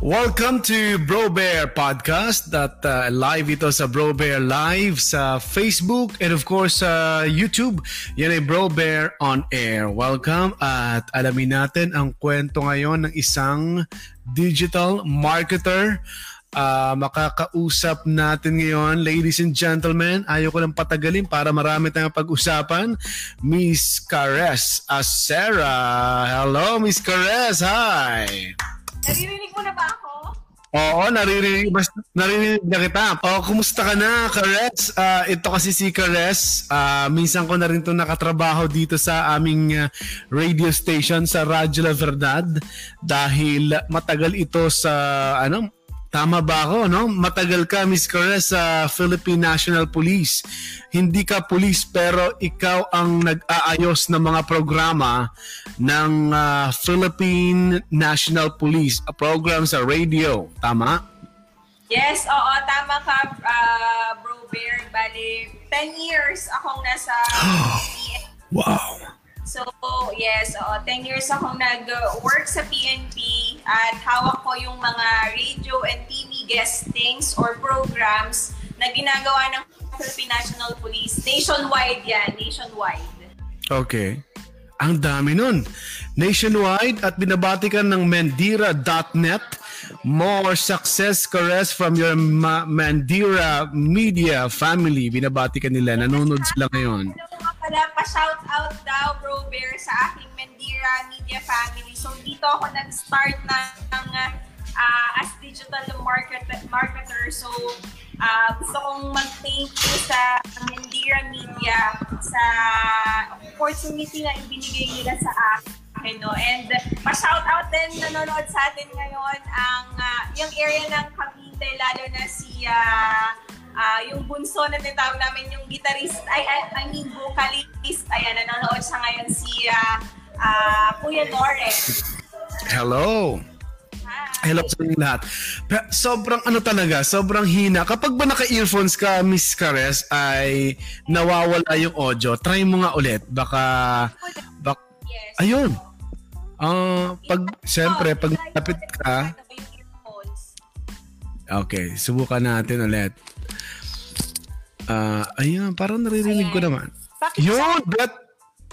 Welcome to Bro Bear Podcast that uh, live ito sa Bro Bear Live sa Facebook and of course uh, YouTube. Yan ay Bro Bear on Air. Welcome at alamin natin ang kwento ngayon ng isang digital marketer. Uh, makakausap natin ngayon, ladies and gentlemen. Ayaw ko lang patagalin para marami tayong pag-usapan. Miss Cares Acera. Hello, Miss Cares. Hi! Naririnig mo na ba ako? Oo, naririnig, naririnig na kita. Oh, kumusta ka na, Kares? Uh, ito kasi si Kares. Uh, minsan ko na rin ito nakatrabaho dito sa aming uh, radio station sa Radyo La Verdad dahil matagal ito sa ano Tama ba ako, no? Matagal ka, Miss Corres, sa Philippine National Police. Hindi ka police pero ikaw ang nag-aayos ng mga programa ng uh, Philippine National Police, a program sa radio. Tama? Yes, oo, tama ka, uh, Bro Bear. Bali, 10 years akong nasa Wow. So, yes, oo, 10 years akong nag-work sa PNP at hawak ko yung mga radio and TV guestings or programs na ginagawa ng Philippine National Police. Nationwide yan, nationwide. Okay. Ang dami nun. Nationwide at binabati ka ng mendira.net. More success, caress from your Ma- Mandira Media family. Binabati ka nila. Nanonood sila ngayon pala, pa-shout out daw, Bro Bear, sa aking Mendira Media family. So, dito ako nag-start na ng uh, as digital market, marketer. So, uh, gusto kong mag-thank you sa Mendira Media sa opportunity na ibinigay nila sa akin. No? And pa-shout out din nanonood sa atin ngayon ang uh, yung area ng Cavite, lalo na si uh, uh, yung bunso na tinatawag namin yung guitarist, ay, I, I mean vocalist, ayan, nanonood siya ngayon si uh, uh, Kuya Lauren. Hello! Hello sa inyong lahat. Sobrang ano talaga, sobrang hina. Kapag ba naka-earphones ka, Miss Cares, ay nawawala yung audio. Try mo nga ulit. Baka, bak, yes. ayun. Uh, pag, siyempre, pag napit ka, Okay, subukan natin ulit. Ah, uh, ayun, parang naririnig ayan. ko naman. Pakichat. Yun, bet,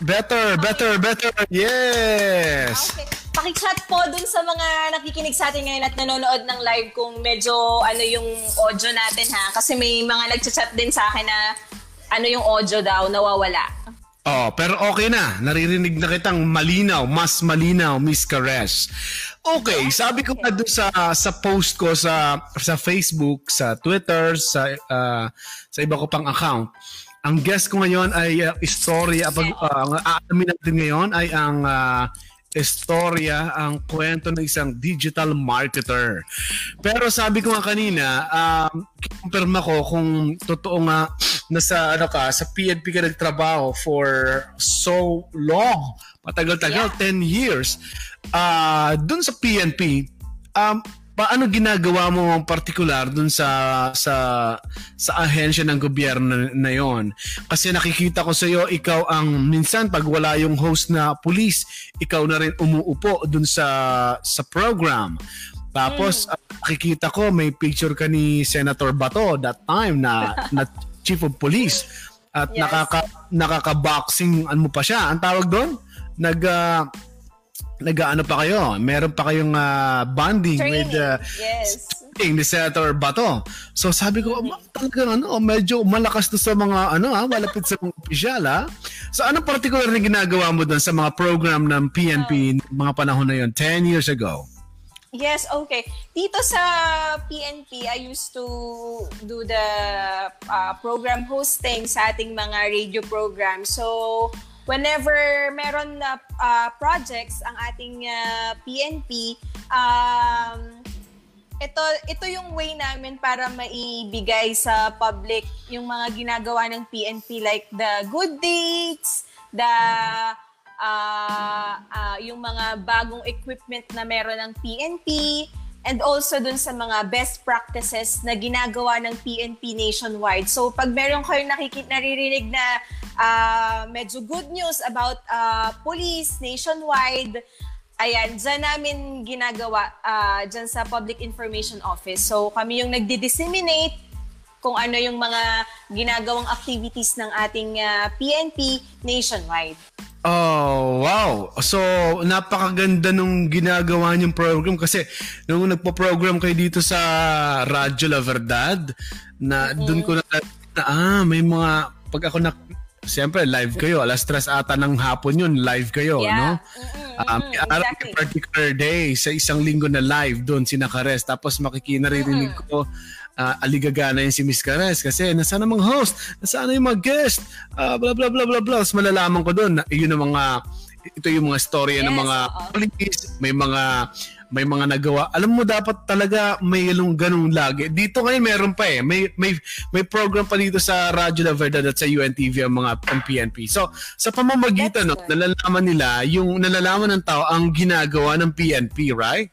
better, better, better. Yes. Okay. Pakichat po dun sa mga nakikinig sa atin ngayon at nanonood ng live kung medyo ano yung audio natin ha. Kasi may mga nagchat din sa akin na ano yung audio daw, nawawala. Oh, pero okay na. Naririnig na kitang malinaw, mas malinaw, Miss Karesh. Okay, sabi ko nga doon sa sa post ko sa sa Facebook, sa Twitter, sa uh, sa iba ko pang account. Ang guest ko ngayon ay uh, istorya pag uh, ang aalamin natin ngayon ay ang uh, istorya, ang kwento ng isang digital marketer. Pero sabi ko nga kanina, um, kumpirma ko kung totoo nga nasa ano ka, sa PNP ka nagtrabaho for so long, matagal-tagal, yeah. 10 years uh, dun sa PNP, um, paano ginagawa mo ang particular dun sa sa sa ahensya ng gobyerno na yon kasi nakikita ko sa iyo ikaw ang minsan pag wala yung host na police ikaw na rin umuupo dun sa sa program tapos mm. nakikita ko may picture ka ni Senator Bato that time na na chief of police at yes. nakaka nakaka-boxing ano pa siya ang tawag doon nag uh, nag-ano pa kayo? Meron pa kayong uh, bonding Training. with uh, yes. ni Senator Bato. So sabi ko, mm-hmm. talagang ano, medyo malakas to sa mga ano ha, malapit sa mga opisyal ha. So anong particular na ginagawa mo doon sa mga program ng PNP uh, mga panahon na yon 10 years ago? Yes, okay. Dito sa PNP, I used to do the uh, program hosting sa ating mga radio program. So, whenever meron na uh, projects ang ating uh, PNP, um, ito ito yung way namin para maibigay sa public yung mga ginagawa ng PNP like the good dates, the uh, uh, yung mga bagong equipment na meron ng PNP, and also dun sa mga best practices na ginagawa ng PNP nationwide. So pag meron kayong nakikita naririnig na uh, medyo good news about uh, police nationwide, Ayan, dyan namin ginagawa uh, dyan sa Public Information Office. So kami yung nagdi-disseminate kung ano yung mga ginagawang activities ng ating uh, PNP nationwide. Oh, wow. So, napakaganda nung ginagawa niyong program kasi nung nagpo-program kayo dito sa Radyo La Verdad, na mm-hmm. doon ko na, na ah, may mga pag ako na Siyempre, live kayo. Alas tres ata ng hapon yun, live kayo, yeah. no? Mm-hmm, um, exactly. particular day, sa isang linggo na live doon, sinakares. Tapos makikinaririnig mm-hmm. ko uh, aligagana yun si Miss Cares kasi nasaan ang mga host, nasaan yung mga guest, uh, blah blah blah blah blah. Tapos malalaman ko doon, yun ang mga ito yung mga storya yes, ng mga uh-oh. police, may mga may mga nagawa. Alam mo dapat talaga may yung ganung lagi. Dito ngayon meron pa eh. May may may program pa dito sa Radyo La Verdad at sa UNTV ang mga ang PNP. So sa pamamagitan no, nalalaman nila yung nalalaman ng tao ang ginagawa ng PNP, right?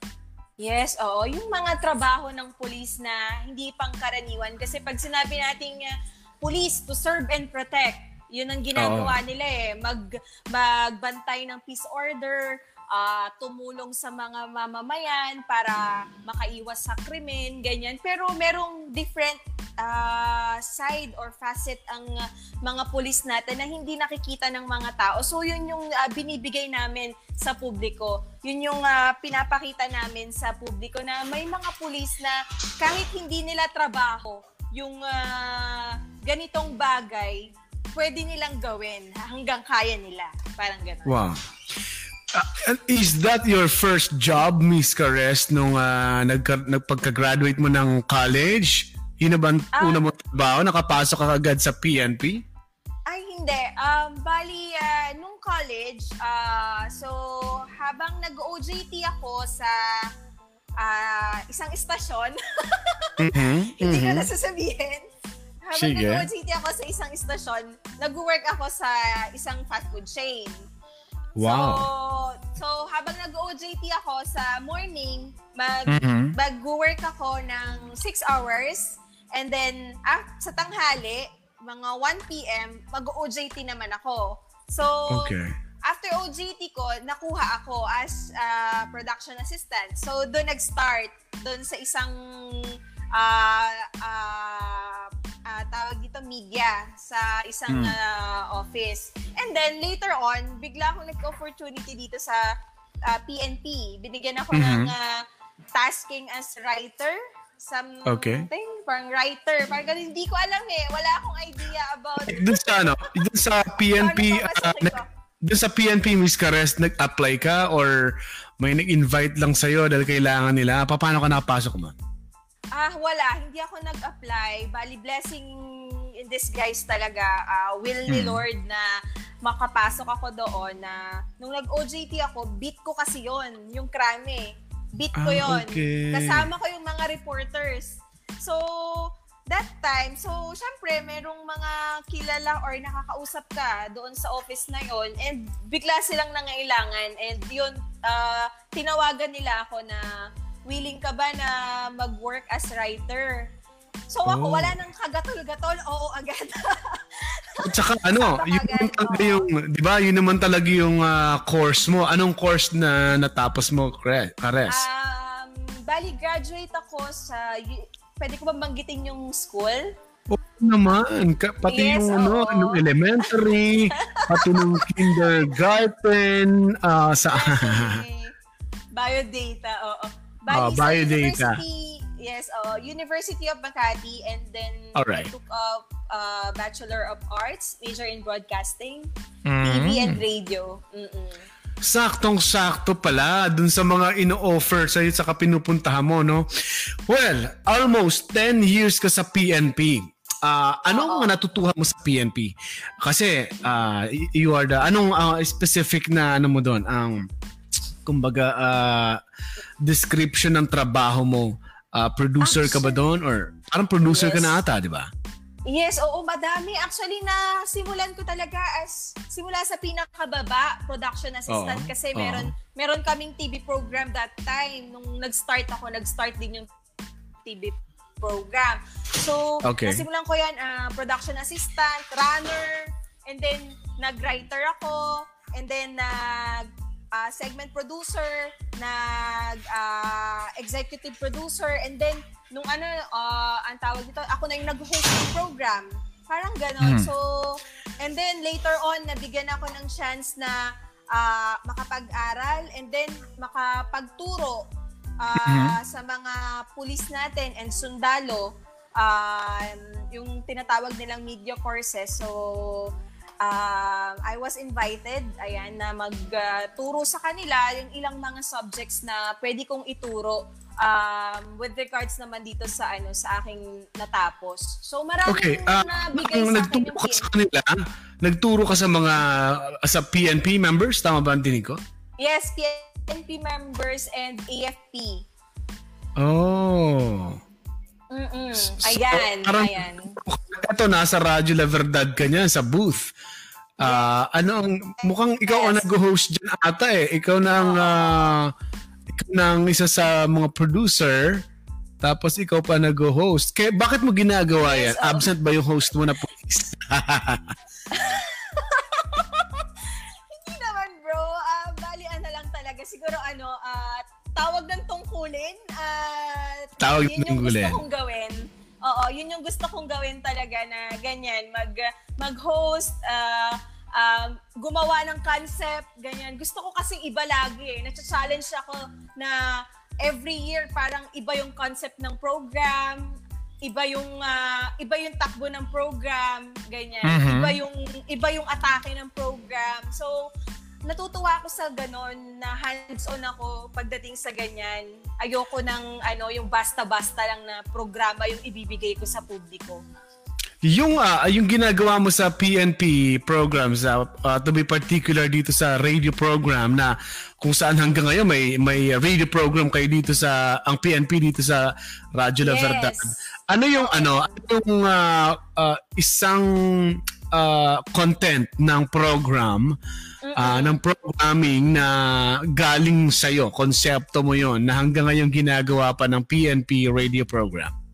Yes, oo. Yung mga trabaho ng pulis na hindi pangkaraniwan. Kasi pag sinabi nating uh, police to serve and protect, yun ang ginagawa oo. nila eh. Mag, magbantay ng peace order, uh, tumulong sa mga mamamayan para makaiwas sa krimen, ganyan. Pero merong different uh, side or facet ang uh, mga pulis natin na hindi nakikita ng mga tao. So yun yung uh, binibigay namin sa publiko. Yun yung uh, pinapakita namin sa publiko na may mga pulis na kahit hindi nila trabaho, yung uh, ganitong bagay, pwede nilang gawin hanggang kaya nila. Parang gano'n. Wow. Uh, is that your first job, Miss Cares, nung uh, nagka, nagpagka-graduate mo ng college? Yun na ba uh, una mo trabaho? Nakapasok ka agad sa PNP? Ay, hindi. Um, bali, uh, nung college, uh, so habang nag-OJT ako sa uh, isang istasyon, mm-hmm, hindi mm-hmm. ko nasasabihin. Habang Sige. nag-OJT ako sa isang istasyon, nag-work ako sa isang fast food chain. Wow. So, so habang nag-OJT ako sa morning, mag, mm-hmm. mag-work ako ng 6 hours. And then, ah, sa tanghali, mga 1 p.m., mag-OJT naman ako. So, okay. after OJT ko, nakuha ako as uh, production assistant. So, doon nag-start. Doon sa isang uh, uh, uh, tawag dito media sa isang hmm. uh, office. And then later on, bigla akong nagka-opportunity dito sa uh, PNP. Binigyan ako mm-hmm. ng uh, tasking as writer something, okay. parang writer. Parang hindi ko alam eh. Wala akong idea about... Eh, dun sa ano, dun sa PNP, uh, dun sa PNP Miss Cares, nag-apply ka or may nag-invite lang sa'yo dahil kailangan nila? Paano ka nakapasok mo? Ah, wala. Hindi ako nag-apply. Bali, blessing in disguise talaga. Uh, will ni hmm. Lord na makapasok ako doon na nung nag-OJT ako, beat ko kasi yon yung krame. Beat ko ah, yon. Okay. Kasama ko yung mga reporters. So, that time, so syempre merong mga kilala or nakakausap ka doon sa office na yon and bigla silang nangailangan and yun, uh, tinawagan nila ako na willing ka ba na mag-work as writer? So ako, oh. wala nang kagatol-gatol, oo agad. At saka ano, yun naman talaga yung, di ba, yun naman talaga yung uh, course mo. Anong course na natapos mo, Kares? Um, bali, graduate ako sa, pwede ko ba banggitin yung school? Oo naman. Ka, pati yes, yung, ano, yung elementary, pati yung kindergarten, uh, sa... Biodata, oo. Bali, uh, biodata. Yes, uh, University of Makati and then Alright. I took a uh, Bachelor of Arts, major in Broadcasting, mm. TV and Radio. Mm-mm. Saktong-sakto pala dun sa mga ino-offer sa'yo sa pinupuntahan mo, no? Well, almost 10 years ka sa PNP. Uh, anong mga natutuhan mo sa PNP? Kasi uh, you are the, anong uh, specific na ano mo doon? Ang, um, kumbaga, uh, description ng trabaho mo Uh, producer Actually, ka ba doon? Or parang producer yes. ka na ata, di ba? Yes, oo, madami. Actually, na simulan ko talaga as simula sa pinakababa, production assistant oo, kasi meron oo. meron kaming TV program that time nung nag-start ako, nag-start din yung TV program. So, okay. nasimulan ko 'yan uh, production assistant, runner, and then nag-writer ako, and then nag uh, segment producer, nag uh, executive producer, and then nung ano, uh, ang tawag dito, ako na yung nag-host ng program. Parang ganon. Mm. So, and then later on, nabigyan ako ng chance na uh, makapag-aral and then makapagturo uh, mm-hmm. sa mga pulis natin and sundalo um, yung tinatawag nilang media courses. So, uh, I was invited, ayan, na magturo uh, sa kanila yung ilang mga subjects na pwede kong ituro um, with regards naman dito sa ano sa aking natapos. So maraming okay, uh, nabigay sa nagturo ka sa kanila, nagturo ka sa mga sa PNP members, tama ba ang ko? Yes, PNP members and AFP. Oh. Mm-mm. Ayan, so, parang, ayan. Ito, nasa Radyo La Verdad ka niya, sa booth. Uh, ano ang, mukhang ikaw yes. ang nag-host dyan ata eh. Ikaw na ang, uh, ikaw na ang isa sa mga producer, tapos ikaw pa nag-host. Kaya bakit mo ginagawa yes, yan? Oh. Absent ba yung host mo na police? Hindi naman bro. Uh, balian na lang talaga. Siguro ano, uh, tawag ng tungkulin. Uh, tawag ng tungkulin. Yun yung gusto kong gawin. Oo, yun yung gusto kong gawin talaga na ganyan, mag, mag-host, uh, uh, gumawa ng concept, ganyan. Gusto ko kasi iba lagi eh. Nacha-challenge ako na every year parang iba yung concept ng program, iba yung uh, iba yung takbo ng program, ganyan. Mm-hmm. Iba yung iba yung atake ng program. So, natutuwa ako sa ganon na hands-on ako pagdating sa ganyan. Ayoko ng ano, yung basta-basta lang na programa yung ibibigay ko sa publiko. Yung uh, yung ginagawa mo sa PNP programs uh, uh, to be particular dito sa radio program na kung saan hanggang ngayon may may radio program kayo dito sa ang PNP dito sa Radyo La Verdad. Ano yung ano, ano yung uh, uh, isang uh, content ng program uh, ng programming na galing sa iyo, konsepto mo 'yon na hanggang ngayon ginagawa pa ng PNP radio program?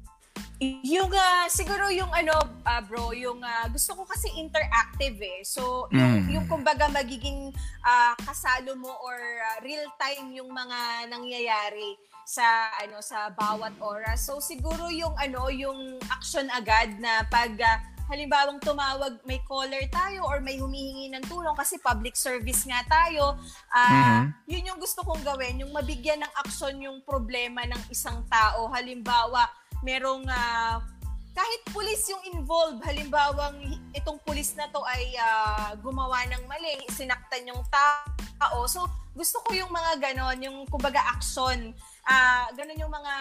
Yung uh, siguro yung ano uh, bro, yung uh, gusto ko kasi interactive eh. So yung, mm. yung kumbaga magiging uh, kasalo mo or uh, real time yung mga nangyayari sa ano sa bawat oras. So siguro yung ano yung action agad na pag uh, halimbawang tumawag, may caller tayo or may humihingi ng tulong kasi public service nga tayo, uh, mm-hmm. yun yung gusto kong gawin, yung mabigyan ng aksyon yung problema ng isang tao. Halimbawa, merong uh, kahit pulis yung involved, halimbawang itong pulis na to ay uh, gumawa ng mali, sinaktan yung tao. So, gusto ko yung mga ganon, yung kumbaga action. Uh, ganon yung mga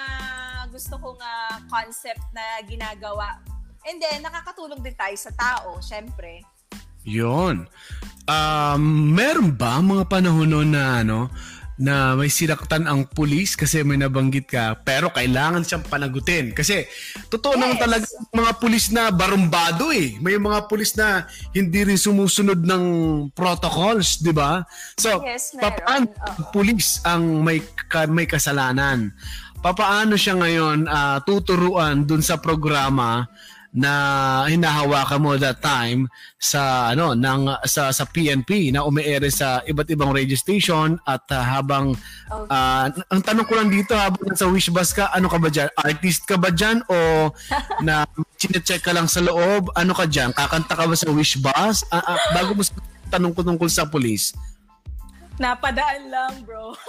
gusto kong uh, concept na ginagawa And then, nakakatulong din tayo sa tao, syempre. Yun. Um, meron ba mga panahon noon na ano, na may sinaktan ang pulis kasi may nabanggit ka pero kailangan siyang panagutin kasi totoo yes. naman talaga mga pulis na barumbado eh may mga pulis na hindi rin sumusunod ng protocols di ba so yes, paano oh. pulis ang may may kasalanan papaano siya ngayon uh, tuturuan dun sa programa na hinahawakan mo that time sa ano ng sa sa PNP na umiere sa iba't ibang radio station at uh, habang okay. uh, ang tanong ko lang dito habang sa wish bus ka ano ka ba diyan artist ka ba diyan o na chine-check ka lang sa loob? Ano ka diyan kakanta ka ba sa wish bus? Uh, uh, bago mo tanong ko tungkol sa police Napadaan lang, bro.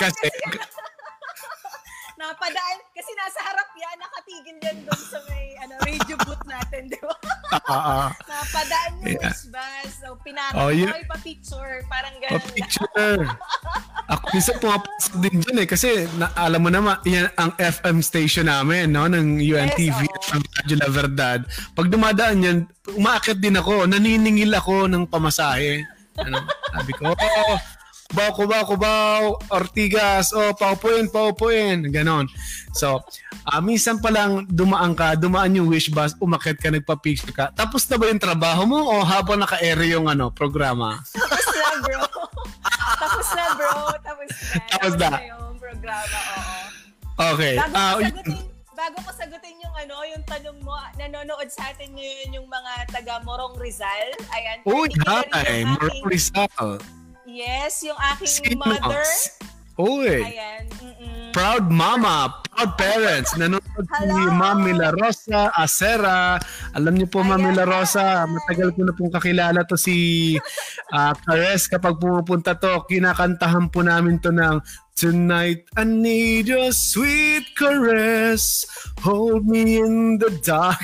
kasi, napadaan, kasi nasa harap yan, nakatigil yan doon sa may ano, radio booth natin, di ba? Uh, napadaan yung yeah. wish bus. So, pinarang oh, yeah. pa-picture, parang gano'n. Pa-picture. Ako minsan pumapasok din dyan eh, kasi na, alam mo naman, yan ang FM station namin, no, ng UNTV, yes, oh. ng Radio La Verdad. Pag dumadaan yan, umaakit din ako, naniningil ako ng pamasahe. Ano, sabi ko, oh, kubaw, kubaw, kubaw, Ortigas, oh, paupuin, paupuin, ganon. So, uh, minsan pa lang dumaan ka, dumaan yung wish bus, umakit ka, nagpa-picture ka. Tapos na ba yung trabaho mo o habang naka-air yung ano, programa? Tapos na, bro. Tapos na, bro. Tapos na. Tapos na. yung programa, oo. Okay. Bago uh, sagutin, bago ko sagutin yung ano, yung tanong mo. Nanonood sa atin ngayon yung mga taga Morong Rizal. Ayan. Uy, hi! Morong Rizal. Yes, yung aking Sino? mother. Uy, Ayan. Mm-mm. proud mama, proud parents. Nanonood si Hello. Ma'am Mila Rosa Acera. Alam niyo po, Ma'am. Mila Rosa, matagal ko na pong kakilala to si uh, Cares. Kapag pumupunta to, kinakantahan po namin to ng Tonight I need your sweet caress Hold me in the dark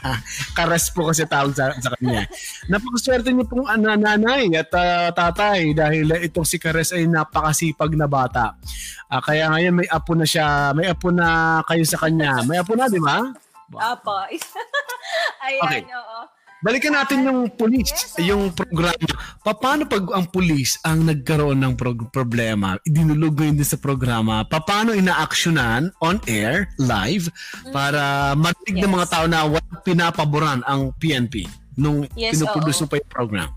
Kares po kasi tawag sa, sa kanya Napakaswerte niyo pong ana- nanay at ah, tatay Dahil itong si Kares ay napakasipag na bata Ah, Kaya ngayon may apo na siya May apo na kayo sa kanya May apo na di ba? Apo. Ayan, Okay. oo. Balikan natin yung police, oh. yung programa. Pa- Paano pag ang police ang nagkaroon ng prog- problema, idinulog ngayon din sa programa, pa- paano ina-actionan on air, live, para marinig ng Yes. mga tao na pinapaboran ang PNP nung Yes, pinuproduce mo pa yung program?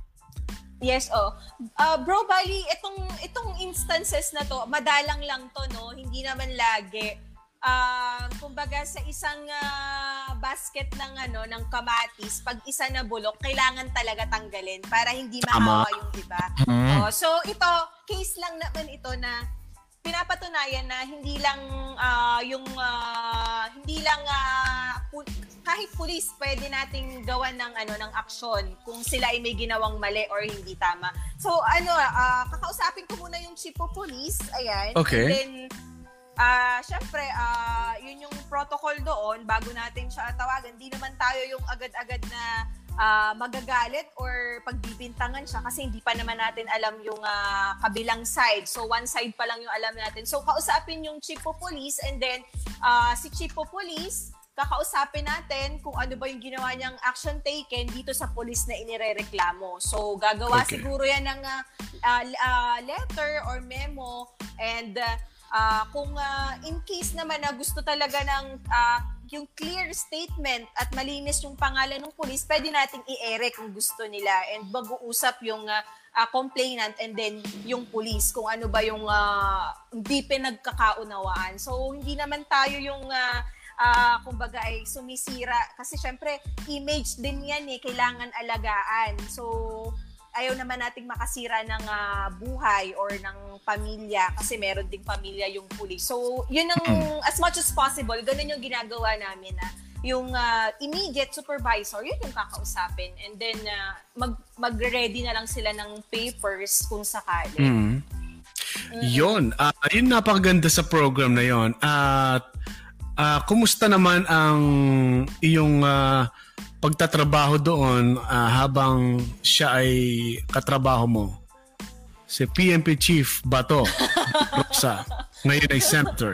Yes, oh. Uh, bro, bali, itong, itong instances na to, madalang lang to, no? Hindi naman lagi. Ah, kumbaga sa isang ah, basket ng ano ng kamatis, pag isa na bulok, kailangan talaga tanggalin para hindi mahawa yung iba. Mm. Oh, so ito, case lang naman ito na pinapatunayan na hindi lang ah, yung ah, hindi lang ah, pu- kahit pulis pwede nating gawan ng ano ng aksyon kung sila ay may ginawang mali or hindi tama. So ano ah, kakausapin ko muna yung chief of police, ayan. Okay. And then Ah, syempre, ah, yun yung protocol doon bago natin siya tawagan. Di naman tayo yung agad-agad na ah, magagalit or pagbibintangan siya kasi hindi pa naman natin alam yung ah, kabilang side. So one side pa lang yung alam natin. So kausapin yung chief of police and then ah, si chief of police kakausapin natin kung ano ba yung ginawa niyang action taken dito sa police na inirereklamo. So gagawa Okay. siguro yan ng ah, ah, letter or memo and ah, Ah, kung ah, in case naman na gusto talaga ng ah, yung clear statement at malinis yung pangalan ng police, pwede nating i-ere kung gusto nila and mag-uusap yung ah, ah, complainant and then yung police kung ano ba yung ah, hindi pinagkakaunawaan. So hindi naman tayo yung ah, ah, kumbaga ay sumisira kasi syempre image din yan eh kailangan alagaan. So ayaw naman nating makasira ng ah, buhay or ng pamilya kasi meron ding pamilya yung pulis. So, yun ang as much as possible, ganun yung ginagawa namin na yung ah, immediate supervisor, yun yung kakausapin. And then, ah, mag, mag-ready na lang sila ng papers kung sakali. Mm. Yun. Ah, yun napakaganda sa program na yon. At ah, kumusta naman ang iyong ah, pagtatrabaho doon ah, habang siya ay katrabaho mo? Si PNP Chief Bato Rosa. Ngayon ay Senator.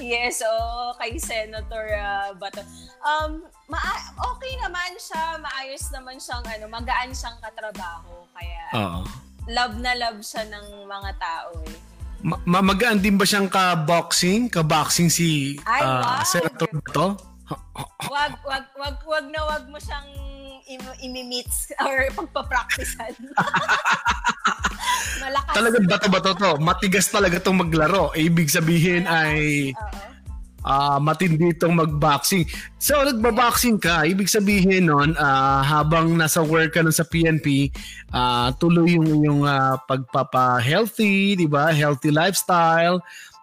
Yes, oh, kay Senator ah, Bato. Um, maa- okay naman siya, maayos naman siyang ano, magaan siyang katrabaho. Kaya Oo. love na love siya ng mga tao eh. Ma- ma- magaan din ba siyang ka-boxing? Ka-boxing si Ay, ah, wow. Senator Bato? Wag, wag, wag, wag na wag mo siyang im- imi-meets or pagpa-practicean. Malakas. Talagang bato-bato to. Matigas talaga tong maglaro. Ibig sabihin ay ah matindi itong mag-boxing. So, nagba-boxing ka, ibig sabihin nun, ah, habang nasa work ka nun sa PNP, ah, tuloy yung yung ah, pagpapa-healthy, di ba? Healthy lifestyle.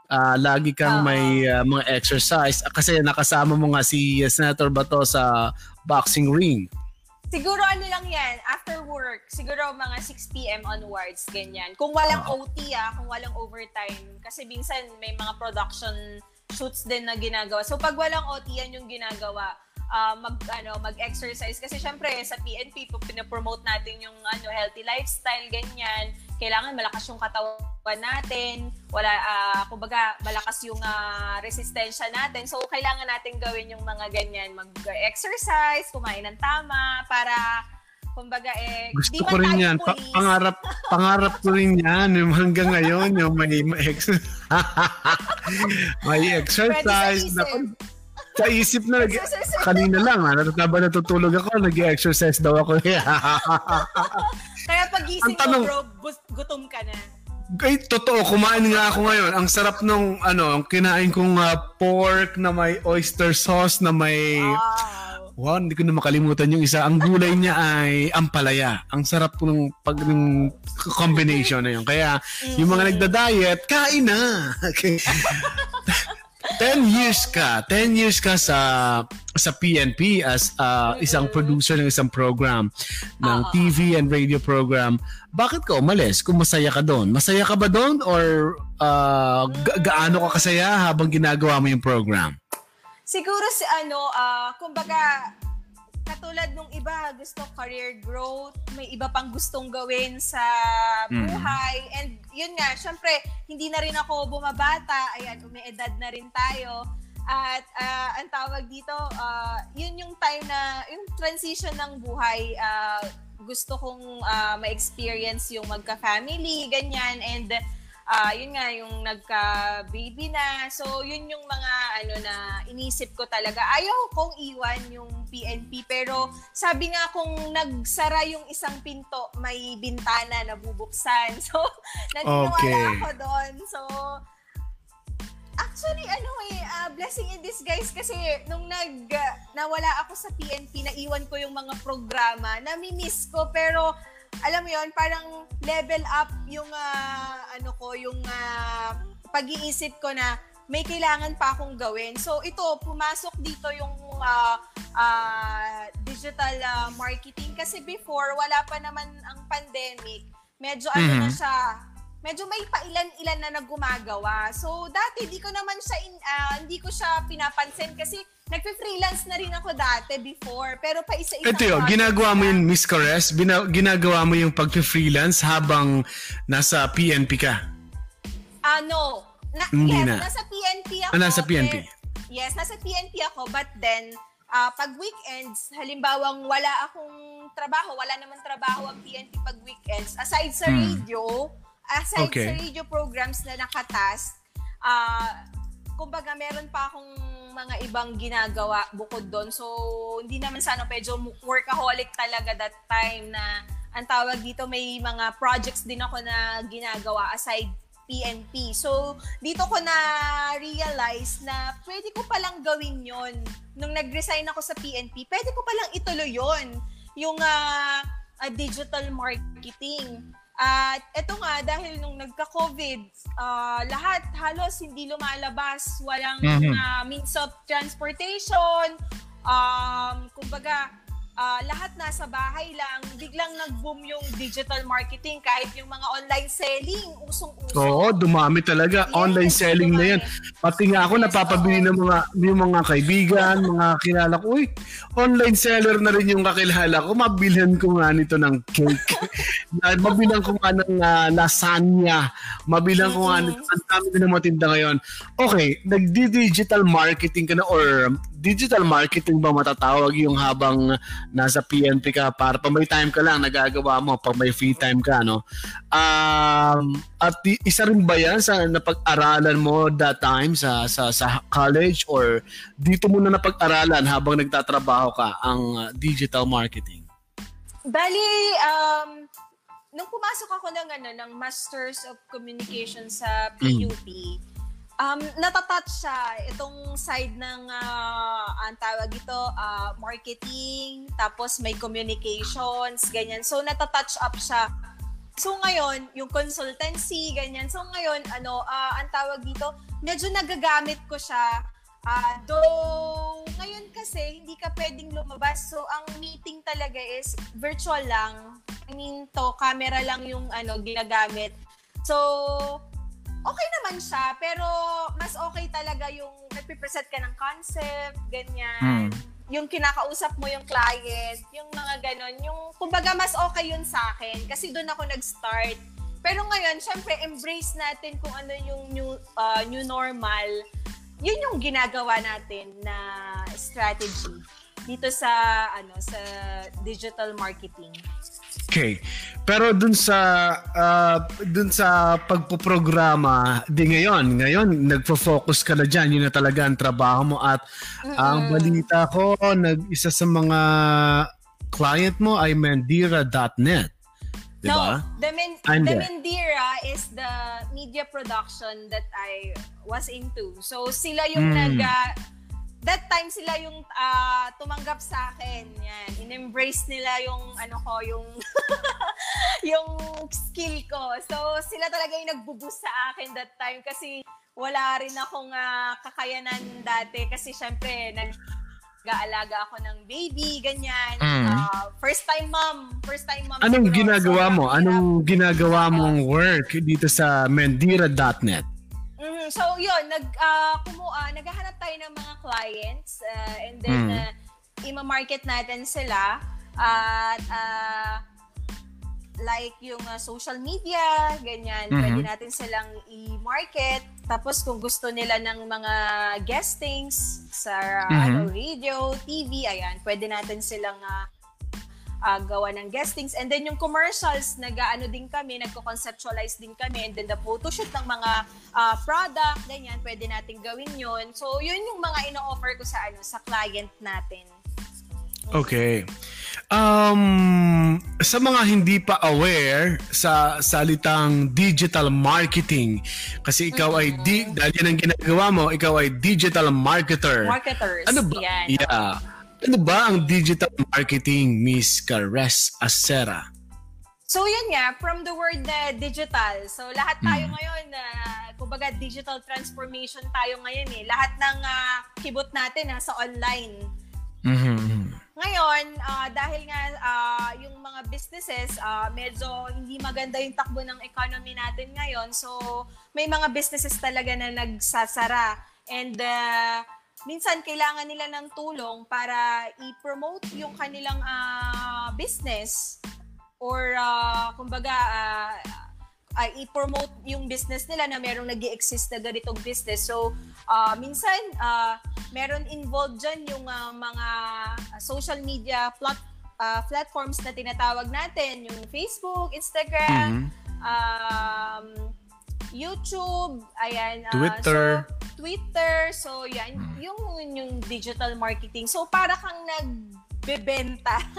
Ah, lagi kang Oo. may ah, mga exercise. Ah, Kasi nakasama mo nga si Senator Bato sa boxing ring. Siguro ano lang yan, after work, siguro mga 6 p.m. onwards, ganyan. Kung walang OT ah, kung walang overtime. Kasi minsan may mga production shoots din na ginagawa. So pag walang OT, yan yung ginagawa. Ah, mag ano mag-exercise kasi syempre sa PNP po pina-promote natin yung ano healthy lifestyle ganyan kailangan malakas yung katawan natin wala ah, kumbaga malakas yung ah, resistensya natin so kailangan natin gawin yung mga ganyan mag-exercise kumain ng tama para kumbaga eh Gusto ko rin yan. Pa- pangarap, pangarap ko rin yan. Yung hanggang ngayon, yung may, may, ex- may exercise. Pwede sa isip. Na, nag- kanina lang, ha, habang natutulog ako, nag-exercise daw ako. kaya pag gising Ang tanong- mo bro gutom ka na Ay, totoo, kumain nga ako ngayon. Ang sarap nung, ano, ang kinain kong uh, pork na may oyster sauce na may... Wow. Wow, hindi ko na makalimutan yung isa. Ang gulay niya ay ampalaya. Ang sarap ng pag ng combination na yun. Kaya yung mga nagda-diet, kain na. Okay. 10 years ka. 10 years ka sa sa PNP as uh, isang producer ng isang program ng uh-huh. TV and radio program. Bakit ka umalis kung masaya ka doon? Masaya ka ba doon or uh, ga- gaano ka kasaya habang ginagawa mo yung program? Siguro si ano, uh, kumbaga, katulad nung iba, gusto career growth, may iba pang gustong gawin sa mm. buhay. Mm. And yun nga, syempre, hindi na rin ako bumabata. Ayan, umiedad na rin tayo. At uh, ang tawag dito, uh, yun yung time na, yung transition ng buhay, uh, gusto kong uh, ma-experience yung magka-family, ganyan. And uh, yun nga, yung nagka-baby na. So, yun yung mga ano na inisip ko talaga. Ayaw kong iwan yung PNP. Pero sabi nga kung nagsara yung isang pinto, may bintana na bubuksan. So, naniniwala okay. ako doon. So, Actually, ano eh, uh, blessing in disguise kasi nung nag, uh, nawala ako sa PNP, naiwan ko yung mga programa, nami-miss ko, pero alam mo yon parang level up yung uh, ano ko, yung uh, pag-iisip ko na may kailangan pa akong gawin. So ito, pumasok dito yung uh, uh, digital uh, marketing kasi before wala pa naman ang pandemic. Medyo mm-hmm. ano na siya, medyo may pailan-ilan na naggumagawa. So dati di ko naman siya in, uh, hindi ko siya pinapansin kasi Nagpe-freelance na rin ako dati before, pero pa isa-isa. Ito yun, ginagawa mo yung Miss Caress, bina- ginagawa mo yung pagpe-freelance habang nasa PNP ka? Ah, uh, no. Na, Hindi yes, na. nasa PNP ako. Ah, nasa PNP. Eh, yes, nasa PNP ako, but then, uh, pag weekends, halimbawang wala akong trabaho, wala naman trabaho ang PNP pag weekends, aside sa hmm. radio, aside okay. sa radio programs na nakatask, uh, kumbaga meron pa akong mga ibang ginagawa bukod doon. So, hindi naman sana medyo workaholic talaga that time na ang tawag dito may mga projects din ako na ginagawa aside PNP. So, dito ko na realize na pwede ko palang gawin yon Nung nag-resign ako sa PNP, pwede ko palang ituloy yon Yung uh, uh, digital marketing. At eto nga, dahil nung nagka-COVID, uh, lahat halos hindi lumalabas, walang mm-hmm. uh, means of transportation, um, kumbaga, uh, lahat nasa bahay lang, biglang nag-boom yung digital marketing kahit yung mga online selling, usong-uso. Oo, dumami talaga. Yes, online selling dumami. na yan. Pati nga ako napapabili ng mga yung mga kaibigan, mga kilala ko, uy, online seller na rin yung kakilala ko. Mabilhan ko nga nito ng cake. mabilang ko nga ng uh, lasagna. Mabilang ko nga nito. Ang dami na matinda ngayon. Okay, nagdi-digital marketing ka na or digital marketing ba matatawag yung habang nasa PNP ka? Para pa may time ka lang nagagawa mo. Pag may free time ka no? Um, at isa rin ba yan sa napag-aralan mo that time sa sa sa college? Or dito mo na napag-aralan habang nagtatrabaho ka ang uh, digital marketing? Bali um nung pumasok ako ng ano ng Masters of Communication sa PUP mm um, natatouch siya itong side ng uh, ang tawag ito uh, marketing tapos may communications ganyan. So natatouch up siya. So ngayon yung consultancy ganyan. So ngayon ano uh, ang tawag dito medyo nagagamit ko siya. Uh, though ngayon kasi hindi ka pwedeng lumabas. So ang meeting talaga is virtual lang. I mean to camera lang yung ano ginagamit. So okay naman siya, pero mas okay talaga yung nagpipresent ka ng concept, ganyan. Hmm. Yung kinakausap mo yung client, yung mga ganon. Yung, kumbaga, mas okay yun sa akin kasi doon ako nag-start. Pero ngayon, syempre, embrace natin kung ano yung new, uh, new normal. Yun yung ginagawa natin na strategy dito sa ano sa digital marketing. Okay. Pero dun sa uh, dun sa pagpoprograma di ngayon, ngayon nagfo-focus ka na diyan, yun na talaga ang trabaho mo at mm-hmm. ang balita ko nag isa sa mga client mo ay mandira.net. Di ba? No, the, Men- Ande. the Mendira is the media production that I was into. So sila yung Mm. nag ah, that time sila yung ah, tumanggap sa akin. Yan. In-embrace nila yung ano ko, yung yung skill ko. So sila talaga yung nagbo-boost sa akin that time kasi wala rin akong ah, kakayanan dati kasi syempre nag aalaga ako ng baby, ganyan. Mm. Ah, first time mom. First time mom. Anong siguro. ginagawa So, mo? Anong ginagawa mong work dito sa mendira.net? Mhm. So, yun, nag, uh, kumu, ah, naghahanap tayo ng mga clients ah, and then Mm. uh, ima-market natin sila at ah, like yung ah, social media, ganyan, Mhm. pwede natin silang i-market. Tapos kung gusto nila ng mga guestings sa ah, Mhm. ano, radio, TV, ayan, pwede natin silang ah, ah, gawa ng guestings. And then yung commercials, nag-ano din kami, nagko-conceptualize din kami. And then the photoshoot ng mga ah, product, ganyan, pwede natin gawin yun. So, yun yung mga ino-offer ko sa ano sa client natin. Okay. Um, sa mga hindi pa aware sa salitang digital marketing, kasi ikaw ay di, dahil yan ang ginagawa mo, ikaw ay digital marketer. Marketers, Ano ba? yan. Yeah. Ano ba ang digital marketing, Miss Cares Acera? So yun nga, from the word na digital. So lahat tayo Mm. ngayon, na kumbaga digital transformation tayo ngayon eh. Lahat ng ah, kibot natin nasa online. Mhm. Ngayon, ah, dahil nga ah, yung mga businesses, ah, medyo hindi maganda yung takbo ng economy natin ngayon. So, may mga businesses talaga na nagsasara. And ah, minsan kailangan nila ng tulong para i-promote yung kanilang ah, business or ah, kumbaga ah, ah, i-promote yung business nila na merong nag exist na ganitong business. So, ah, minsan, ah, meron involved dyan yung ah, mga social media plat ah, platforms na tinatawag natin, yung Facebook, Instagram, Mhm. um, YouTube, ayan. ah, Twitter. so, Twitter. So, yan. Yung, yung digital marketing. So, para kang nagbebenta.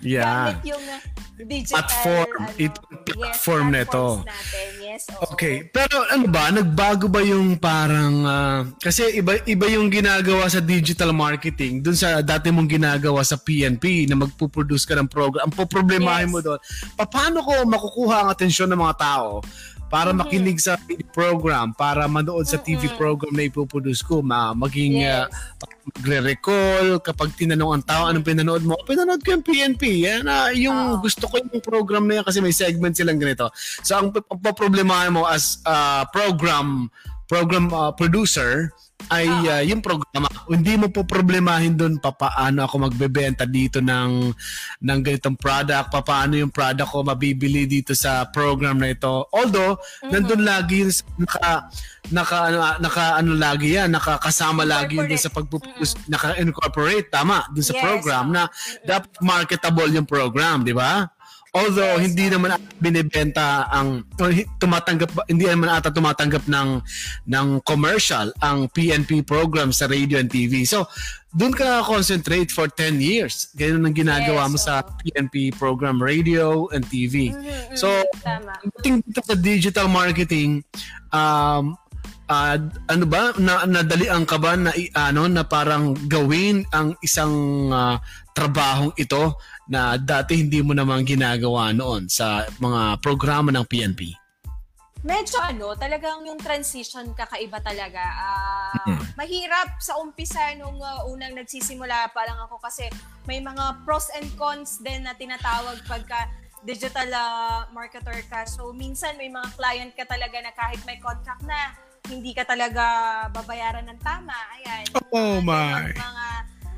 Yeah. Gamit yung uh, digital Platform. ano, Itong platform yes, nito. natin. Yes, oo. Okay, pero ano ba, nagbago ba yung parang ah, kasi iba iba yung ginagawa sa digital marketing dun sa dati mong ginagawa sa PNP na magpo-produce ka ng program. Ang poproblemahin Yes. mo doon, paano ko makukuha ang atensyon ng mga tao para Mhm. makinig sa TV program, para manood sa TV Mm-mm. program na ipoproduce ko, ma maging Yes. magre-recall kapag tinanong ang tao anong pinanood mo, pinanood ko yung PNP. Yan, ah, yung Oo. gusto ko yung program na yan kasi may segment silang ganito. So ang, ang problema mo as ah, program program ah, producer ay Oo. ah, yung programa. Hindi mo po problemahin doon papaano ako magbebenta dito ng ng ganitong product, papaano yung product ko mabibili dito sa program na ito. Although Mhm. nandun lagi yung naka naka ano, naka ano lagi yan, nakakasama lagi yun sa pagpupush, naka-incorporate tama dun sa Yes, program na dapat marketable yung program, di ba? Although Yes, hindi oo. naman ata binibenta ang tumatanggap hindi naman ata tumatanggap ng ng commercial ang PNP program sa radio and TV. So, doon ka concentrate for 10 years. Ganun ang ginagawa Yes, mo sa oo. PNP program radio and TV. Mhm, mhm, So, tama. Dito sa digital marketing, um, ah, ano ba, na, nadalian ka ba na, ano, na parang gawin ang isang ah, trabahong ito na dati hindi mo naman ginagawa noon sa mga programa ng PNP? Medyo ano, talagang yung transition kakaiba talaga. Mhm. Mahirap sa umpisa nung ah, unang nagsisimula pa lang ako kasi may mga pros and cons din na tinatawag pagka digital ah, marketer ka. So minsan may mga client ka talaga na kahit may contract na, hindi ka talaga babayaran ng tama. Ayan. Oh mga my. Mga,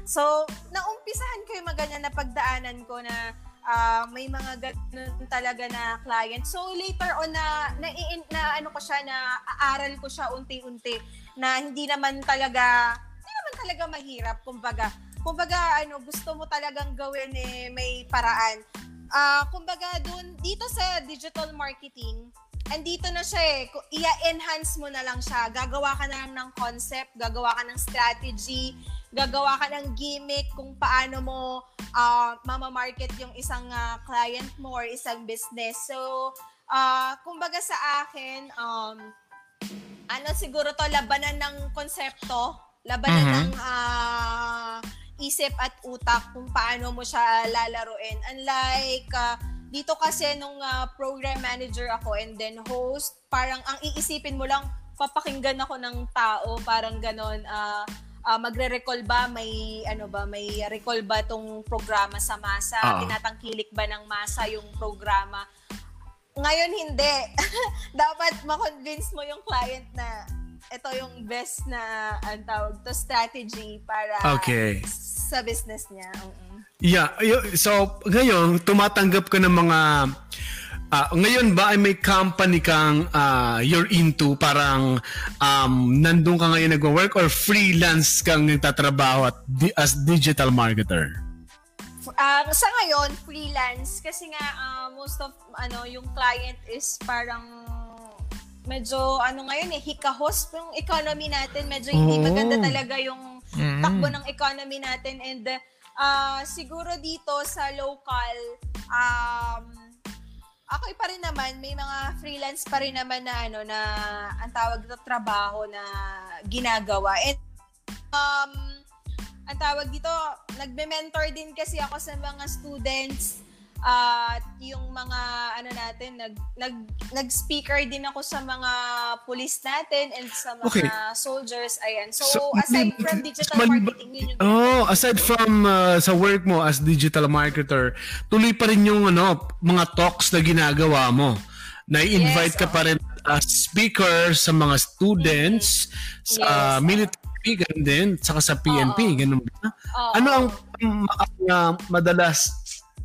so, naumpisahan ko yung mga ganyan na pagdaanan ko na ah, may mga ganun talaga na client. So later on na na, na ano ko siya na aaral ko siya unti-unti na hindi naman talaga hindi naman talaga mahirap kumbaga. Kumbaga ano gusto mo talagang gawin eh may paraan. Ah, kumbaga dun dito sa digital marketing andito na siya eh. I-enhance mo na lang siya. Gagawa ka na lang ng concept, gagawa ka ng strategy, gagawa ka ng gimmick kung paano mo uh, mamamarket yung isang uh, client mo or isang business. So, uh, kumbaga sa akin, um, ano siguro to, labanan ng konsepto, labanan mm-hmm. ng uh, isip at utak kung paano mo siya lalaruin. Unlike, uh, dito kasi nung uh, program manager ako and then host, parang ang iisipin mo lang, papakinggan ako ng tao, parang ganon, uh, uh, magre-recall ba may ano ba may recall ba tong programa sa masa uh-huh. tinatangkilik ba ng masa yung programa ngayon hindi dapat ma-convince mo yung client na ito yung best na ang tawag to strategy para okay. sa business niya uh-uh. yeah so ngayon tumatanggap ka ng mga Uh, ngayon ba ay may company kang uh, you're into parang um, nandun ka ngayon nagwo-work or freelance kang nagtatrabaho at di- as digital marketer? Uh, sa ngayon, freelance kasi nga uh, most of ano yung client is parang medyo ano ngayon eh hikahos yung economy natin medyo hindi oh. maganda talaga yung mm-hmm. takbo ng economy natin and uh, siguro dito sa local um ako pa rin naman, may mga freelance pa rin naman na ano na ang tawag dito trabaho na ginagawa. And um ang tawag dito, nagbe-mentor din kasi ako sa mga students at uh, yung mga ano natin nag nag nag-speaker din ako sa mga police natin and sa mga okay. soldiers ayan so, so aside from digital mali, marketing yun yung oh aside from uh, sa work mo as digital marketer tuloy pa rin yung ano mga talks na ginagawa mo na-invite yes, ka oh. pa rin as speaker sa mga students mm-hmm. sa yes, military ganun din saka sa PNP oh, ganun ba oh, ano ang um, uh, madalas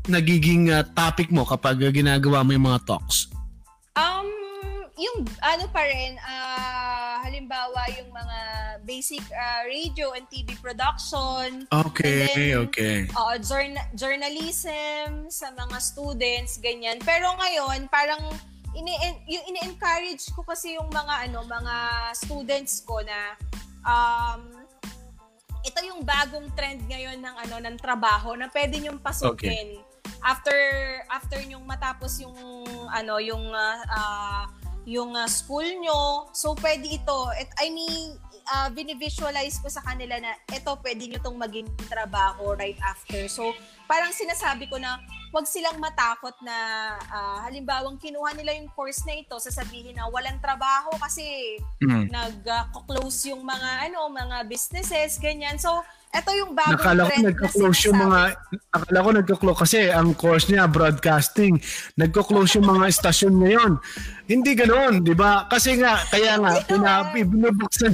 nagiging uh, topic mo kapag ginagawa mo yung mga talks? Um, yung ano pa rin, uh, halimbawa yung mga basic uh, radio and TV production. Okay, then, okay. Uh, journ- journalism sa mga students, ganyan. Pero ngayon, parang ini yung ini-encourage ko kasi yung mga ano, mga students ko na um, ito yung bagong trend ngayon ng ano ng trabaho na pwede niyong pasukin. Okay after after nyong matapos yung ano yung uh, uh, yung uh, school nyo so pwede ito. It, I mean uh, binivisualize ko sa kanila na ito pwede nyo tong maging trabaho right after. So parang sinasabi ko na wag silang matakot na uh, halimbawang kinuha nila yung course na ito sasabihin na walang trabaho kasi mm. nag-close uh, yung mga ano mga businesses ganyan. So ito yung bagong nakala ko trend nagka-close yung mga nakala ko nagka-close kasi ang course niya broadcasting. Nagko-close yung mga estasyon ngayon. Hindi ganoon di ba? Kasi nga kaya nga pina, binubuksan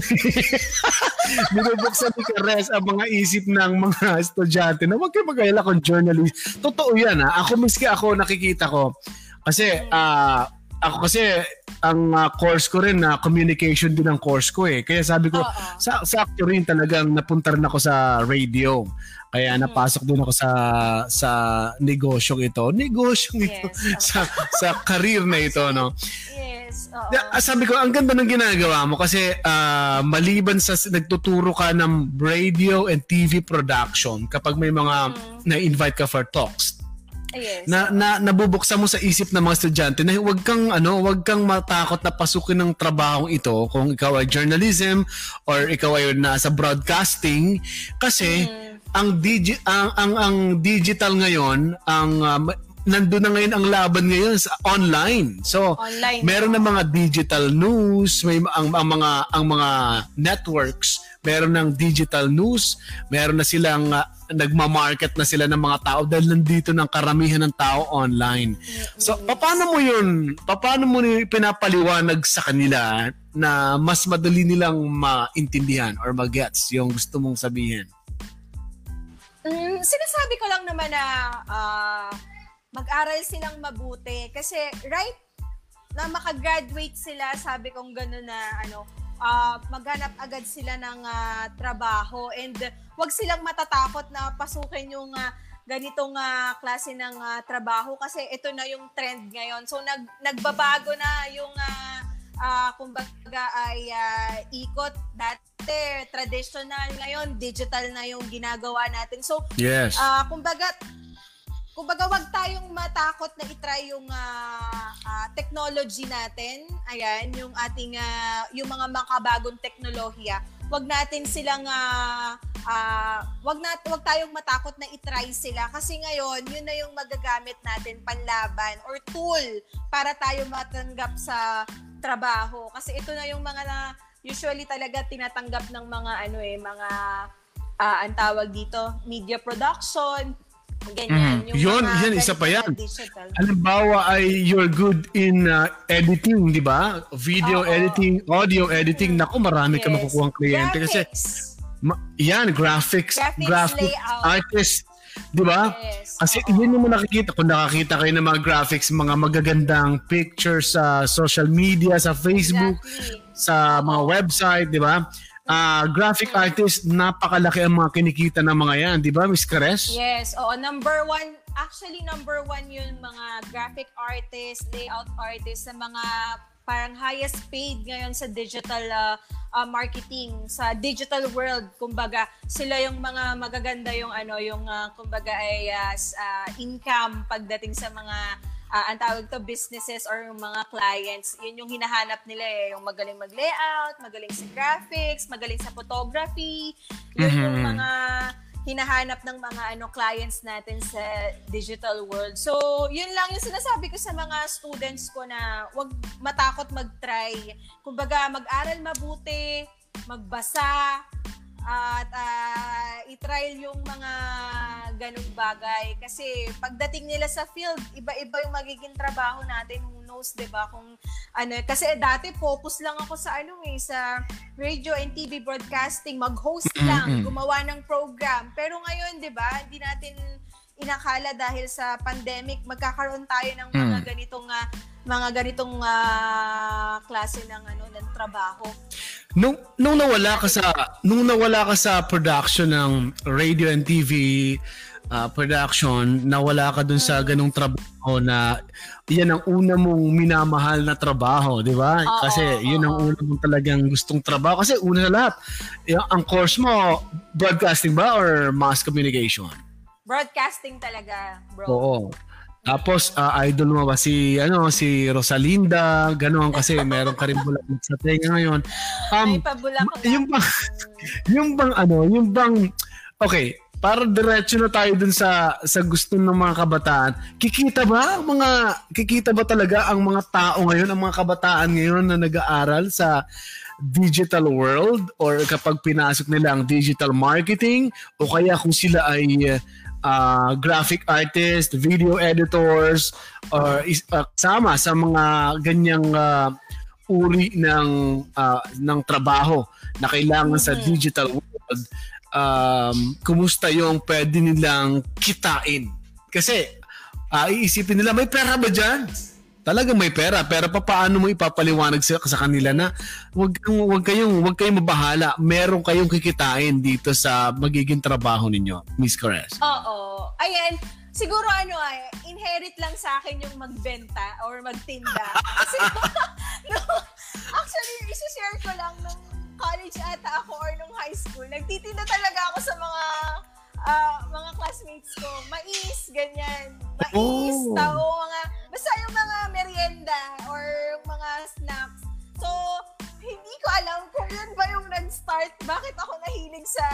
binubuksan ni Kares ang mga isip ng mga estudyante na wag kayo mag-alala kung journalist. Totoo yan ha? Ako miski ako nakikita ko. Kasi uh, ako kasi ang uh, course ko rin na uh, communication din ang course ko eh. Kaya sabi ko Uh-oh. sa sa rin talagang napunta rin ako sa radio. Kaya mm-hmm. napasok din ako sa sa negosyong ito. Negosyong yes, ito sa sa career na ito no. Yes. Oo. Sabi ko ang ganda ng ginagawa mo kasi uh, maliban sa nagtuturo ka ng radio and TV production kapag may mga mm. na-invite ka for talks Yes. Na, na nabubuksan mo sa isip ng mga estudyante na huwag kang ano, huwag kang matakot na pasukin ng trabahong ito kung ikaw ay journalism or ikaw ay nasa broadcasting kasi mm. ang digi ang, ang ang digital ngayon ang um, nandun na ngayon ang laban ngayon sa online. So, online, meron na mga digital news, may ang, ang mga ang mga networks, meron ng digital news, meron na silang uh, nagma-market na sila ng mga tao dahil nandito ng karamihan ng tao online. So, paano mo 'yun? Paano mo pinapaliwanag sa kanila na mas madali nilang maintindihan or magets yung gusto mong sabihin? Mm, sinasabi ko lang naman na uh, mag-aral silang mabuti. Kasi right na makagraduate sila, sabi kong gano'n na ano, uh, maghanap agad sila ng uh, trabaho and wag silang matatakot na pasukin yung uh, ganitong uh, klase ng uh, trabaho kasi ito na yung trend ngayon. So nag nagbabago na yung uh, uh, kumbaga ay uh, ikot dati traditional, ngayon digital na yung ginagawa natin. So, yes. uh, kumbaga, kumbaga wag tayong matakot na i-try yung uh, uh, technology natin. Ayan, yung ating uh, yung mga makabagong teknolohiya. Wag natin silang uh, uh, wag na wag tayong matakot na i-try sila kasi ngayon yun na yung magagamit natin panlaban or tool para tayo matanggap sa trabaho kasi ito na yung mga na usually talaga tinatanggap ng mga ano eh mga uh, ang tawag dito media production Ganyan. Mm. Yun, yan, isa pa yan. Digital. Halimbawa ay you're good in uh, editing, di ba? Video Oo. editing, audio editing. Naku, marami yes. ka makukuha kliyente kasi ma- yan, graphics, graphics, graphics artist, di ba? Yes. Kasi Oo. yun yung nakikita. Kung nakakita kayo ng mga graphics, mga magagandang pictures sa social media, sa Facebook, exactly. sa mga website, di ba? Uh, graphic artist, napakalaki ang mga kinikita ng mga yan, di ba, Miss Kares? Yes, oo. Number one, actually number one yun mga graphic artist, layout artist, sa mga parang highest paid ngayon sa digital uh, uh, marketing sa digital world kumbaga sila yung mga magaganda yung ano yung uh, kumbaga ay uh, income pagdating sa mga uh, ang tawag to businesses or mga clients, yun yung hinahanap nila eh, yung magaling mag-layout, magaling sa graphics, magaling sa photography, yun mm-hmm. yung mga hinahanap ng mga ano clients natin sa digital world. So, yun lang yung sinasabi ko sa mga students ko na wag matakot mag-try. Kumbaga, mag-aral mabuti, magbasa, at uh, i-trial yung mga ganong bagay. Kasi pagdating nila sa field, iba-iba yung magiging trabaho natin. Who knows, di ba? Kung ano, kasi dati focus lang ako sa ano eh, sa radio and TV broadcasting, mag-host lang, gumawa ng program. Pero ngayon, di ba, hindi natin inakala dahil sa pandemic, magkakaroon tayo ng mga mm. ganitong uh, mga ganitong uh, klase ng ano ng trabaho. Nung nung nawala ka sa nung nawala ka sa production ng radio and TV uh, production, nawala ka dun sa ganung trabaho na yan ang una mong minamahal na trabaho, di ba? Kasi oo, yun ang una mong talagang gustong trabaho. Kasi una sa lahat, ang course mo, broadcasting ba or mass communication? Broadcasting talaga, bro. Oo. Tapos uh, idol mo ba si ano si Rosalinda, ganoon kasi meron ka rin bulak sa tenga ngayon. Um, pabulak yung bang yung bang ano, yung bang okay, para diretso na tayo dun sa sa gusto ng mga kabataan. Kikita ba ang mga kikita ba talaga ang mga tao ngayon, ang mga kabataan ngayon na nag-aaral sa digital world or kapag pinasok nila ang digital marketing o kaya kung sila ay uh, graphic artist, video editors, or is, uh, kasama sa mga ganyang uh, uri ng uh, ng trabaho na kailangan sa mm-hmm. digital world. Um, kumusta yung pwede nilang kitain? Kasi uh, iisipin nila, may pera ba dyan? Talagang may pera pero paano mo ipapaliwanag sa, sa kanila na wag wag kayong wag kayong mabahala. Meron kayong kikitain dito sa magiging trabaho ninyo Miss Corres Oo. Ayan siguro ano ay inherit lang sa akin yung magbenta or magtinda. Kasi no, actually i-share ko lang nung college ata ako or nung high school. Nagtitinda talaga ako sa mga uh, mga classmates ko, mais, ganyan. Mais, oh. tao, mga, basta yung mga merienda or yung mga snacks. So, hindi ko alam kung yun ba yung nag-start. Bakit ako nahilig sa,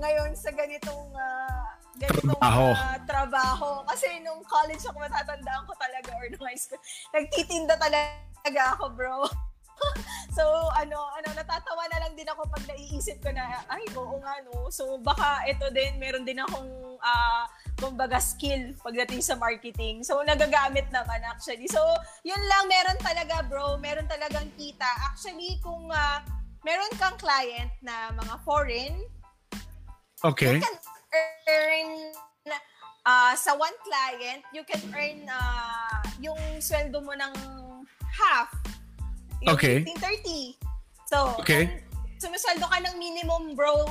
ngayon sa ganitong, uh, ganitong trabaho. Uh, trabaho. Kasi nung college ako, matatandaan ko talaga or nung high school, nagtitinda talaga ako, bro. so, ano, ano, natatawa na lang din ako pag naiisip ko na, ay, oo nga, no. So, baka ito din, meron din akong, uh, kumbaga, skill pagdating sa marketing. So, nagagamit naman actually. So, yun lang, meron talaga, bro. Meron talagang kita. Actually, kung uh, meron kang client na mga foreign, okay. you can earn uh, sa one client, you can earn uh, yung sweldo mo ng yung okay. 1530. So, okay. sumusweldo ka ng minimum, bro,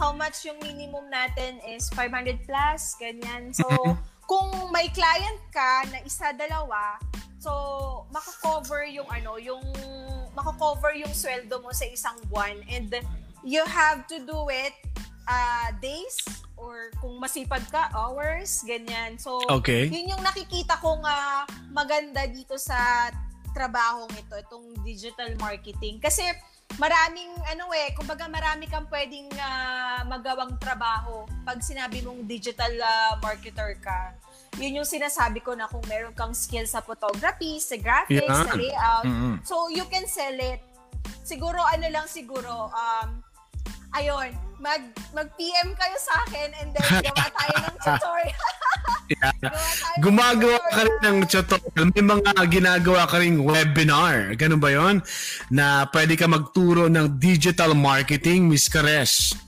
how much yung minimum natin is 500 plus, ganyan. So, mm-hmm. kung may client ka na isa, dalawa, so, mako-cover yung ano, yung mako-cover yung sweldo mo sa isang buwan and you have to do it uh, days or kung masipag ka, hours, ganyan. So, okay. yun yung nakikita kong uh, maganda dito sa trabahong ito, itong digital marketing. Kasi maraming ano eh, kumbaga marami kang pwedeng uh, magawang trabaho pag sinabi mong digital uh, marketer ka. Yun yung sinasabi ko na kung meron kang skill sa photography, sa graphics, yeah. sa layout. Mm-hmm. So you can sell it. Siguro ano lang siguro um ayun, mag mag-PM kayo sa akin and then gawa tayo ng tutorial. yeah. Gumagawa ka rin ng tutorial. May mga ginagawa ka rin webinar. Ganun ba yon Na pwede ka magturo ng digital marketing, Miss Karesh.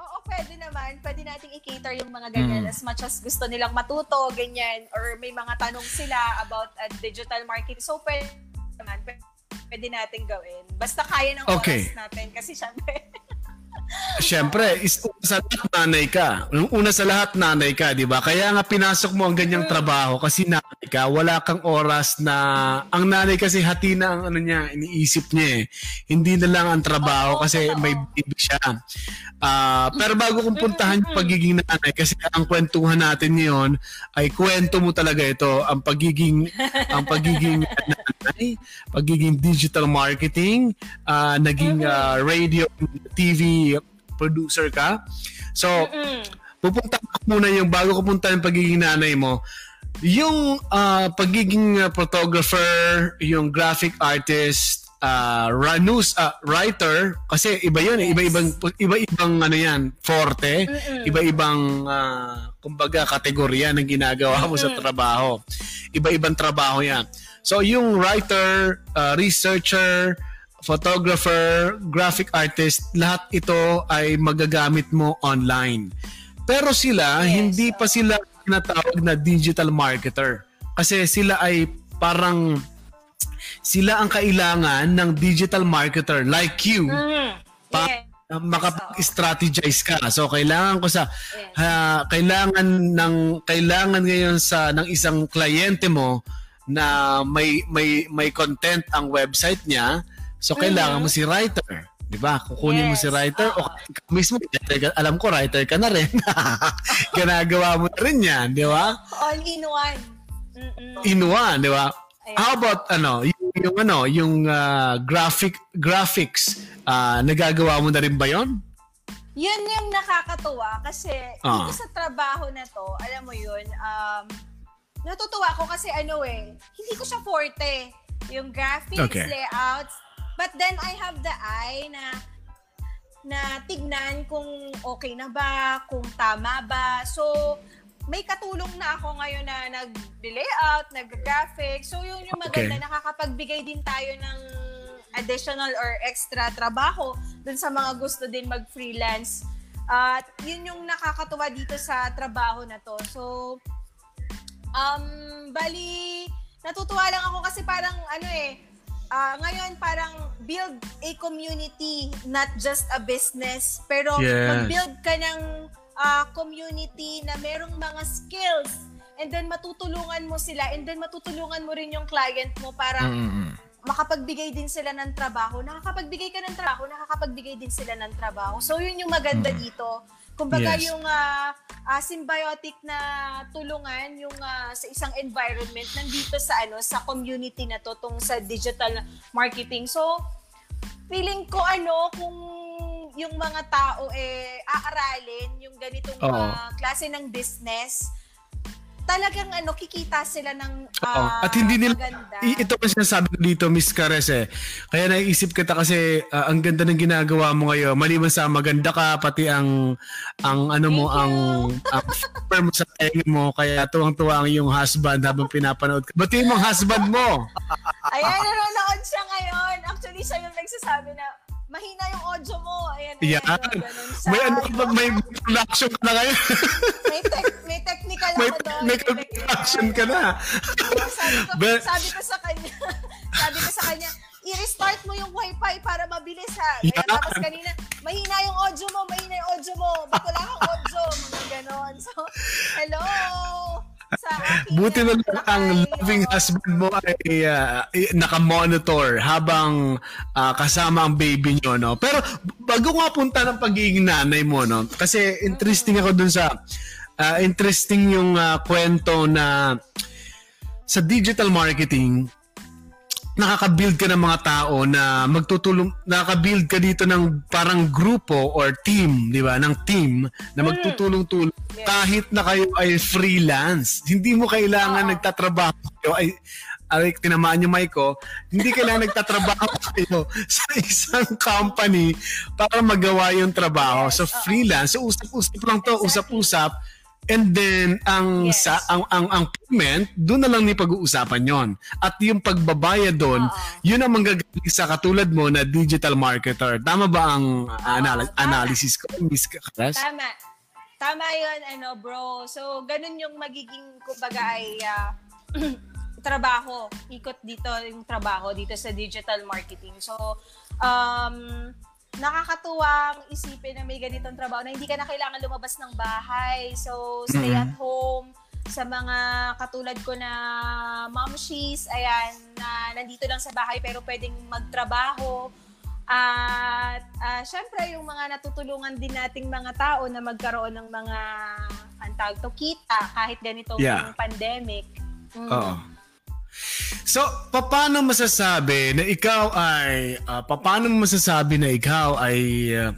Oo, pwede naman. Pwede nating i-cater yung mga ganyan mm. as much as gusto nilang matuto, ganyan. Or may mga tanong sila about uh, digital marketing. So, pwede naman. Pwede pwede natin gawin. Basta kaya ng okay. oras natin. Kasi syempre, Siyempre, is, sa lahat nanay ka. Una sa lahat nanay ka, di ba? Kaya nga pinasok mo ang ganyang trabaho kasi nanay ka, wala kang oras na... Ang nanay kasi hati na ang ano niya, iniisip niya eh. Hindi na lang ang trabaho kasi may baby siya. Uh, pero bago kong puntahan yung pagiging nanay, kasi ang kwentuhan natin ngayon ay kwento mo talaga ito, ang pagiging ang pagiging nanay, pagiging digital marketing, uh, naging uh, radio, TV producer ka. So, pupunta ko muna yung bago ko punta yung pagiging nanay mo, yung uh, pagiging photographer, yung graphic artist, uh, news uh, writer kasi iba 'yun eh. iba-ibang iba-ibang ano 'yan, forte, Mm-mm. iba-ibang uh, kumbaga kategorya ng ginagawa mo Mm-mm. sa trabaho. Iba-ibang trabaho 'yan. So yung writer, uh, researcher, photographer, graphic artist, lahat ito ay magagamit mo online. Pero sila, yes. hindi pa sila tinatawag na digital marketer. Kasi sila ay parang sila ang kailangan ng digital marketer like you mm-hmm. pa yeah. makapag-strategize ka. So kailangan ko sa yes. uh, kailangan ng kailangan ngayon sa ng isang kliyente mo na may may may content ang website niya. So kailangan mm-hmm. mo si writer. 'di ba? Kukunin yes. mo si writer uh, o mismo alam ko writer ka na rin. Ginagawa mo na rin 'yan, 'di ba? All in one. Mm-mm. In one, 'di ba? How about ano, yung, yung ano, yung uh, graphic graphics, uh, nagagawa mo na rin ba 'yon? Yun yung nakakatuwa kasi uh. dito sa trabaho na to, alam mo yun, um, natutuwa ko kasi ano eh, hindi ko siya forte. Yung graphics, okay. layouts, but then I have the eye na na tignan kung okay na ba, kung tama ba. So, may katulong na ako ngayon na nag-layout, nag-graphic. So, yun yung maganda, okay. nakakapagbigay din tayo ng additional or extra trabaho dun sa mga gusto din mag-freelance. At uh, yun yung nakakatuwa dito sa trabaho na to. So, um, bali, natutuwa lang ako kasi parang ano eh, uh, ngayon parang build a community, not just a business. Pero yes. mag-build ka ng uh, community na merong mga skills and then matutulungan mo sila and then matutulungan mo rin yung client mo para mm-hmm. makapagbigay din sila ng trabaho. Nakakapagbigay ka ng trabaho, nakakapagbigay din sila ng trabaho. So yun yung maganda mm-hmm. dito. Kumbaga yes. yung uh, uh, symbiotic na tulungan yung uh, sa isang environment nandito sa ano sa community na to tong sa digital marketing. So feeling ko ano kung yung mga tao eh aaralin yung ganitong uh, klase ng business talagang ano kikita sila ng uh, at hindi nila maganda. ito kasi sinasabi ko dito Miss Cares eh. Kaya naisip kita kasi uh, ang ganda ng ginagawa mo ngayon. Maliban sa maganda ka pati ang ang ano mo Thank ang ang firm sa tenga mo. Kaya tuwang-tuwa ang iyong husband habang pinapanood ka. Batiin mo husband mo. Ayan nanonood siya ngayon. Actually siya yung nagsasabi na mahina yung audio mo. Ayan, ayan. Yan. May, ano, may production ka na ngayon. may, tec- may technical may ako doon. May production ka na. sabi, ko, But, sabi ko sa kanya, sabi ko sa kanya, i-restart mo yung wifi para mabilis ha. Kaya yeah. tapos kanina, mahina yung audio mo, mahina yung audio mo. Ba't wala kang audio? Mga ganon. So, hello! Sa akin. Buti na lang ang loving husband mo ay uh, naka-monitor habang uh, kasama ang baby nyo, no? Pero bago nga punta ng pagiging nanay mo, no? Kasi interesting ako dun sa uh, interesting yung uh, kwento na sa digital marketing nakaka-build ka ng mga tao na magtutulong nakaka-build ka dito ng parang grupo or team, 'di ba? Ng team na mm. magtutulong-tulong yes. kahit na kayo ay freelance. Hindi mo kailangan oh. nagtatrabaho kayo ay ay tinamaan niyo Maiko, hindi kailangan nagtatrabaho kayo sa isang company para magawa yung trabaho. So freelance, so usap-usap lang to, exactly. usap-usap And then ang yes. sa ang ang ang payment, doon na lang ni pag-uusapan 'yon. At yung pagbabayad doon, uh-huh. yun ang manggagaling sa katulad mo na digital marketer. Tama ba ang uh, anal- tama. analysis ko, Miss Karas? Tama. Tama 'yon, ano, bro. So ganun yung magiging kumbaga ay uh, trabaho. Ikot dito yung trabaho dito sa digital marketing. So um nakakatuwang isipin na may ganitong trabaho na hindi ka na kailangan lumabas ng bahay. So, stay mm-hmm. at home. Sa mga katulad ko na momshies, ayan, na nandito lang sa bahay pero pwedeng magtrabaho. At uh, syempre, yung mga natutulungan din nating mga tao na magkaroon ng mga antag to kita kahit ganitong yeah. pandemic. Mm. Oo. So, paano masasabi na ikaw ay uh, paano masasabi na ikaw ay uh,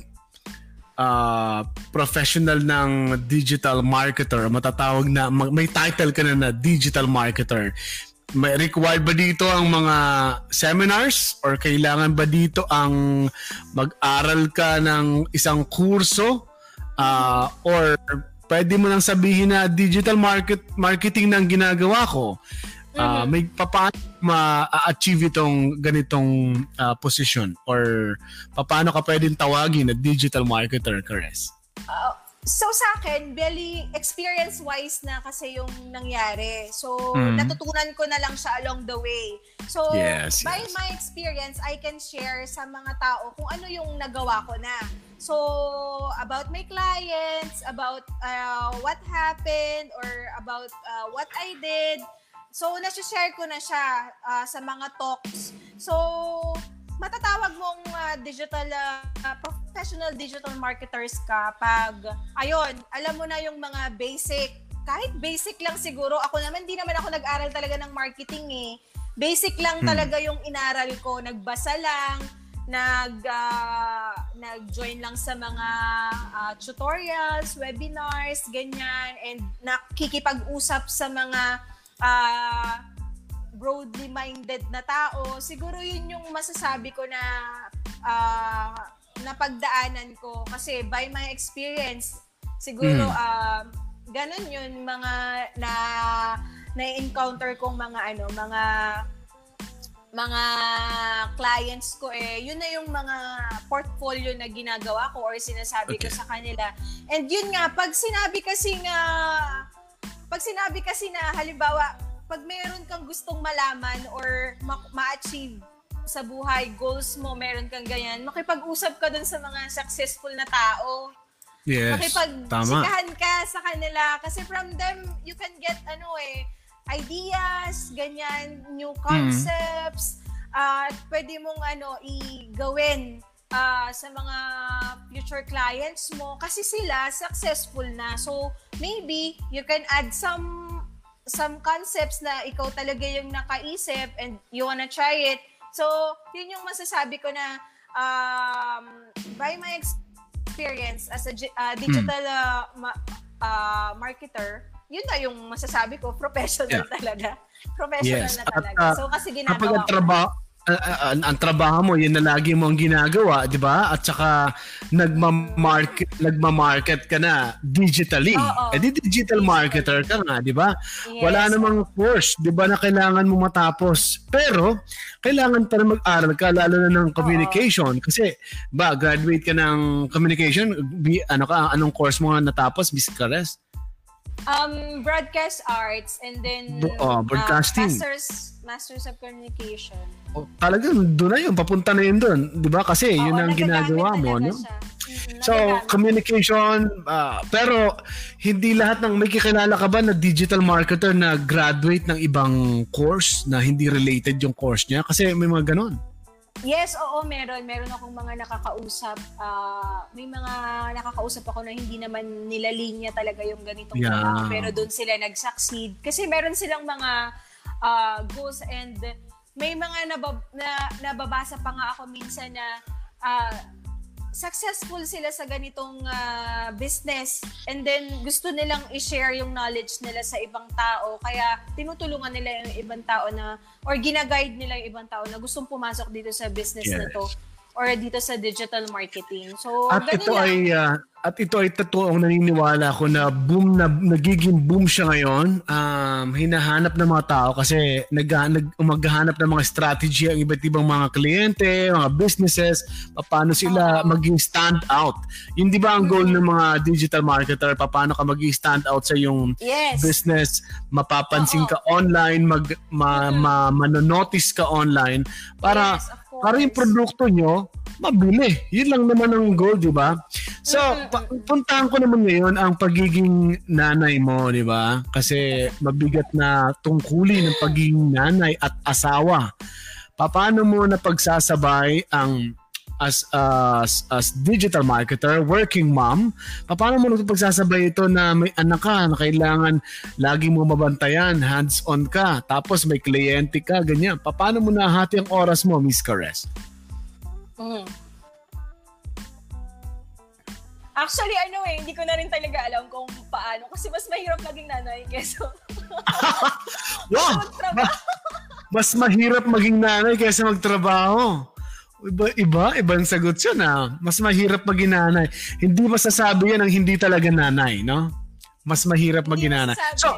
uh, professional ng digital marketer, matatawag na may title ka na na digital marketer. May required ba dito ang mga seminars? Or kailangan ba dito ang mag-aral ka ng isang kurso? Uh, or pwede mo lang sabihin na digital market marketing na ginagawa ko uh, may paano ma-achieve itong ganitong uh, position or paano ka pwedeng tawagin na digital marketer, Kares? Uh, so sa akin, really experience-wise na kasi yung nangyari. So mm. natutunan ko na lang siya along the way. So yes, by yes. my experience, I can share sa mga tao kung ano yung nagawa ko na. So about my clients, about uh, what happened or about uh, what I did, So, nasi-share ko na siya uh, sa mga talks. So, matatawag mong uh, digital uh, professional digital marketers ka pag ayun, alam mo na yung mga basic kahit basic lang siguro ako naman hindi naman ako nag-aral talaga ng marketing eh basic lang hmm. talaga yung inaral ko nagbasa lang nag uh, nag-join lang sa mga uh, tutorials, webinars, ganyan and nakikipag-usap sa mga uh, broadly minded na tao, siguro yun yung masasabi ko na uh, napagdaanan ko kasi by my experience siguro mm. uh, ganun yun mga na na-encounter kong mga ano mga mga clients ko eh yun na yung mga portfolio na ginagawa ko or sinasabi okay. ko sa kanila and yun nga pag sinabi kasi nga pag sinabi kasi na halimbawa, pag meron kang gustong malaman or ma- ma-achieve sa buhay, goals mo, meron kang ganyan, makipag-usap ka dun sa mga successful na tao. Yes, Makipag-sikahan ka sa kanila. Kasi from them, you can get, ano eh, ideas, ganyan, new hmm. concepts, mm. at uh, pwede mong, ano, i-gawin uh, sa mga future clients mo kasi sila successful na. So, maybe you can add some some concepts na ikaw talaga yung nakaisip and you wanna try it. So, yun yung masasabi ko na um, by my experience as a uh, digital uh, ma- uh, marketer, yun na yung masasabi ko, professional yeah. talaga. Professional yes. na talaga. At, uh, so, kasi ginagawa kapag ang trabaho, ang, ang trabaho mo, yun na lagi mo ang ginagawa, di ba? At saka nagma-market, nagma-market ka na digitally. Oh. Eh di digital marketer ka nga, di ba? Yes. Wala namang course, di ba, na kailangan mo matapos. Pero, kailangan pa rin mag-aral ka, lalo na ng communication. Oh, Kasi, ba, graduate ka ng communication, ano ka, anong course mo natapos, Miss Cares? Um, broadcast arts and then oh, broadcasting. Uh, master's Masters of Communication. Talagang doon na yun, papunta na yun doon. Di ba? Kasi yun Oo, ang ginagawa mo, no? Mm, So, communication, ah, pero hindi lahat ng, may kikilala ka ba na digital marketer na graduate ng ibang course na hindi related yung course niya? Kasi may mga ganon. Yes, oo, meron. Meron akong mga nakakausap. ah, may mga nakakausap ako na hindi naman nila linya talaga yung ganitong Yeah. trabaho, pero doon sila nag-succeed. Kasi meron silang mga ah, goals and may mga nabab- na, nababasa pa nga ako minsan na ah, successful sila sa ganitong ah, business and then gusto nilang i-share yung knowledge nila sa ibang tao kaya tinutulungan nila yung ibang tao na or ginaguide nila yung ibang tao na gustong pumasok dito sa business na Yes. to or dito sa digital marketing. So, At ito lang. ay ah, at ito ay totoong naniniwala ko na boom na nagiging boom siya ngayon. Um, hinahanap ng mga tao kasi nag, nag maghahanap ng mga strategy ang iba't ibang mga kliyente, mga businesses, paano sila maging stand out. Yun di ba ang goal ng mga digital marketer? Paano ka maging stand out sa yung Yes. business, mapapansin Oo. ka online, mag ma, Mhm. ma, manonotice ka online para Yes, course. para yung produkto nyo mabili. Yun lang naman ang goal, di ba? So, Mhm. pa- puntahan ko naman ngayon ang pagiging nanay mo, di ba? Kasi mabigat na tungkulin ng pagiging nanay at asawa. Paano mo na pagsasabay ang as as as digital marketer, working mom, paano mo na pagsasabay ito na may anak ka na kailangan lagi mo mabantayan, hands-on ka, tapos may kliyente ka, ganyan. Paano mo nahati ang oras mo, Miss Caress? Mm. Actually, ano eh, hindi ko na rin talaga alam kung paano. Kasi mas mahirap maging nanay kesa Wow! magtrabaho. Mas mahirap maging nanay kaysa magtrabaho. Iba, iba, ibang sagot yun ah. Mas mahirap maging nanay. Hindi masasabi yan ang hindi talaga nanay, no? Mas mahirap maging nanay. So,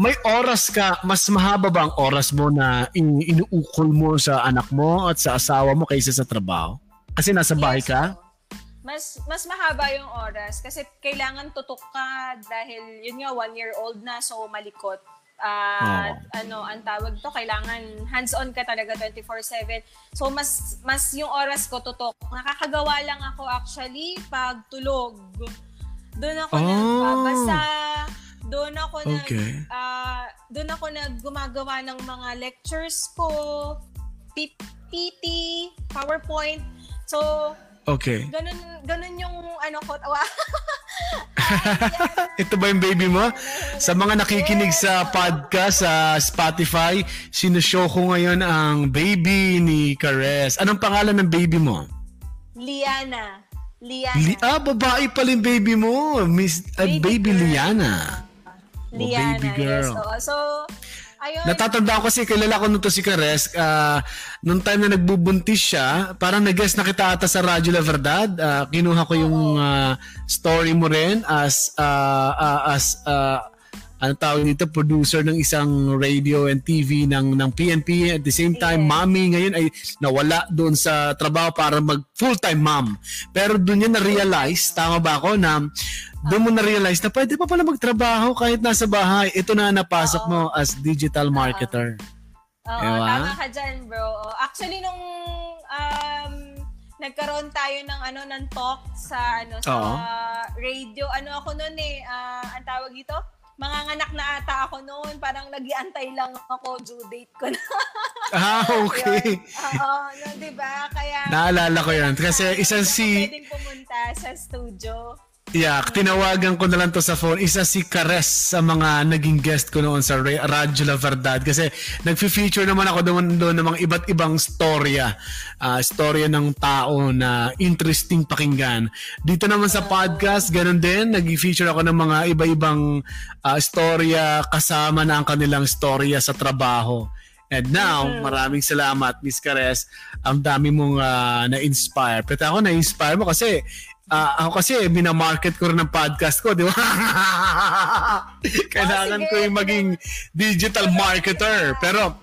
may oras ka, mas mahaba ba ang oras mo na in- inuukol mo sa anak mo at sa asawa mo kaysa sa trabaho? Kasi nasa bahay ka? Mas mas mahaba yung oras kasi kailangan tutok ka dahil yun nga one year old na so malikot. Ah, ano ang tawag to kailangan hands-on ka talaga 24/7. So mas mas yung oras ko tutok. Nakakagawa lang ako actually pag tulog. Doon ako Oh. nagbabasa. Doon ako nag Okay. ah, doon ako naggumagawa ng mga lectures ko, PPT, PowerPoint. So, Okay. ganun ganun yung ano ko. Ito ba yung baby mo? Sa mga nakikinig sa podcast sa Spotify, sinushow ko ngayon ang baby ni Caress. Anong pangalan ng baby mo? Liana. Liana. Li ah, babae pala yung baby mo. Miss, uh, baby, Baby. Liana. Liana, baby yes. girl. oo. So, ayun. Natatanda ko kasi kilala ko nito si Caress. ah, nung time na nagbubuntis siya, parang nag-guest na kita ata sa Radyo La Verdad. Ah, kinuha ko yung ah, story mo rin as ah, ah, as ah, ano tawag dito, producer ng isang radio and TV ng ng PNP. At the same time, Yes. mommy ngayon ay nawala doon sa trabaho para mag full-time mom. Pero doon niya na-realize, tama ba ako, na doon mo na-realize na pwede pa pala magtrabaho kahit nasa bahay. Ito na napasok mo as digital marketer. Oo, Diba? tama ka dyan, bro. Actually, nung um, nagkaroon tayo ng ano ng talk sa ano sa Oo. radio, ano ako noon eh, ah, ang tawag dito? Manganganak na ata ako noon, parang nagiantay lang ako due date ko na. Ah, okay. Oo, no, 'di ba? Kaya Naalala ko yan. Kasi isang si, pwedeng pumunta sa studio. Yeah, tinawagan ko na lang to sa phone. Isa si Kares sa mga naging guest ko noon sa Ra- Radyo La Verdad. Kasi nag-feature naman ako doon, doon ng mga iba't ibang storya. Ah, storya ng tao na interesting pakinggan. Dito naman sa podcast, ganun din. Nag-feature ako ng mga iba-ibang ah, storya kasama na ang kanilang storya sa trabaho. And now, maraming salamat, Miss Kares. Ang dami mong ah, na-inspire. Pero ako, na-inspire mo kasi ah, ako kasi minamarket ko rin ng podcast ko, di ba? Kailangan Oh, ko yung maging digital marketer. Pero,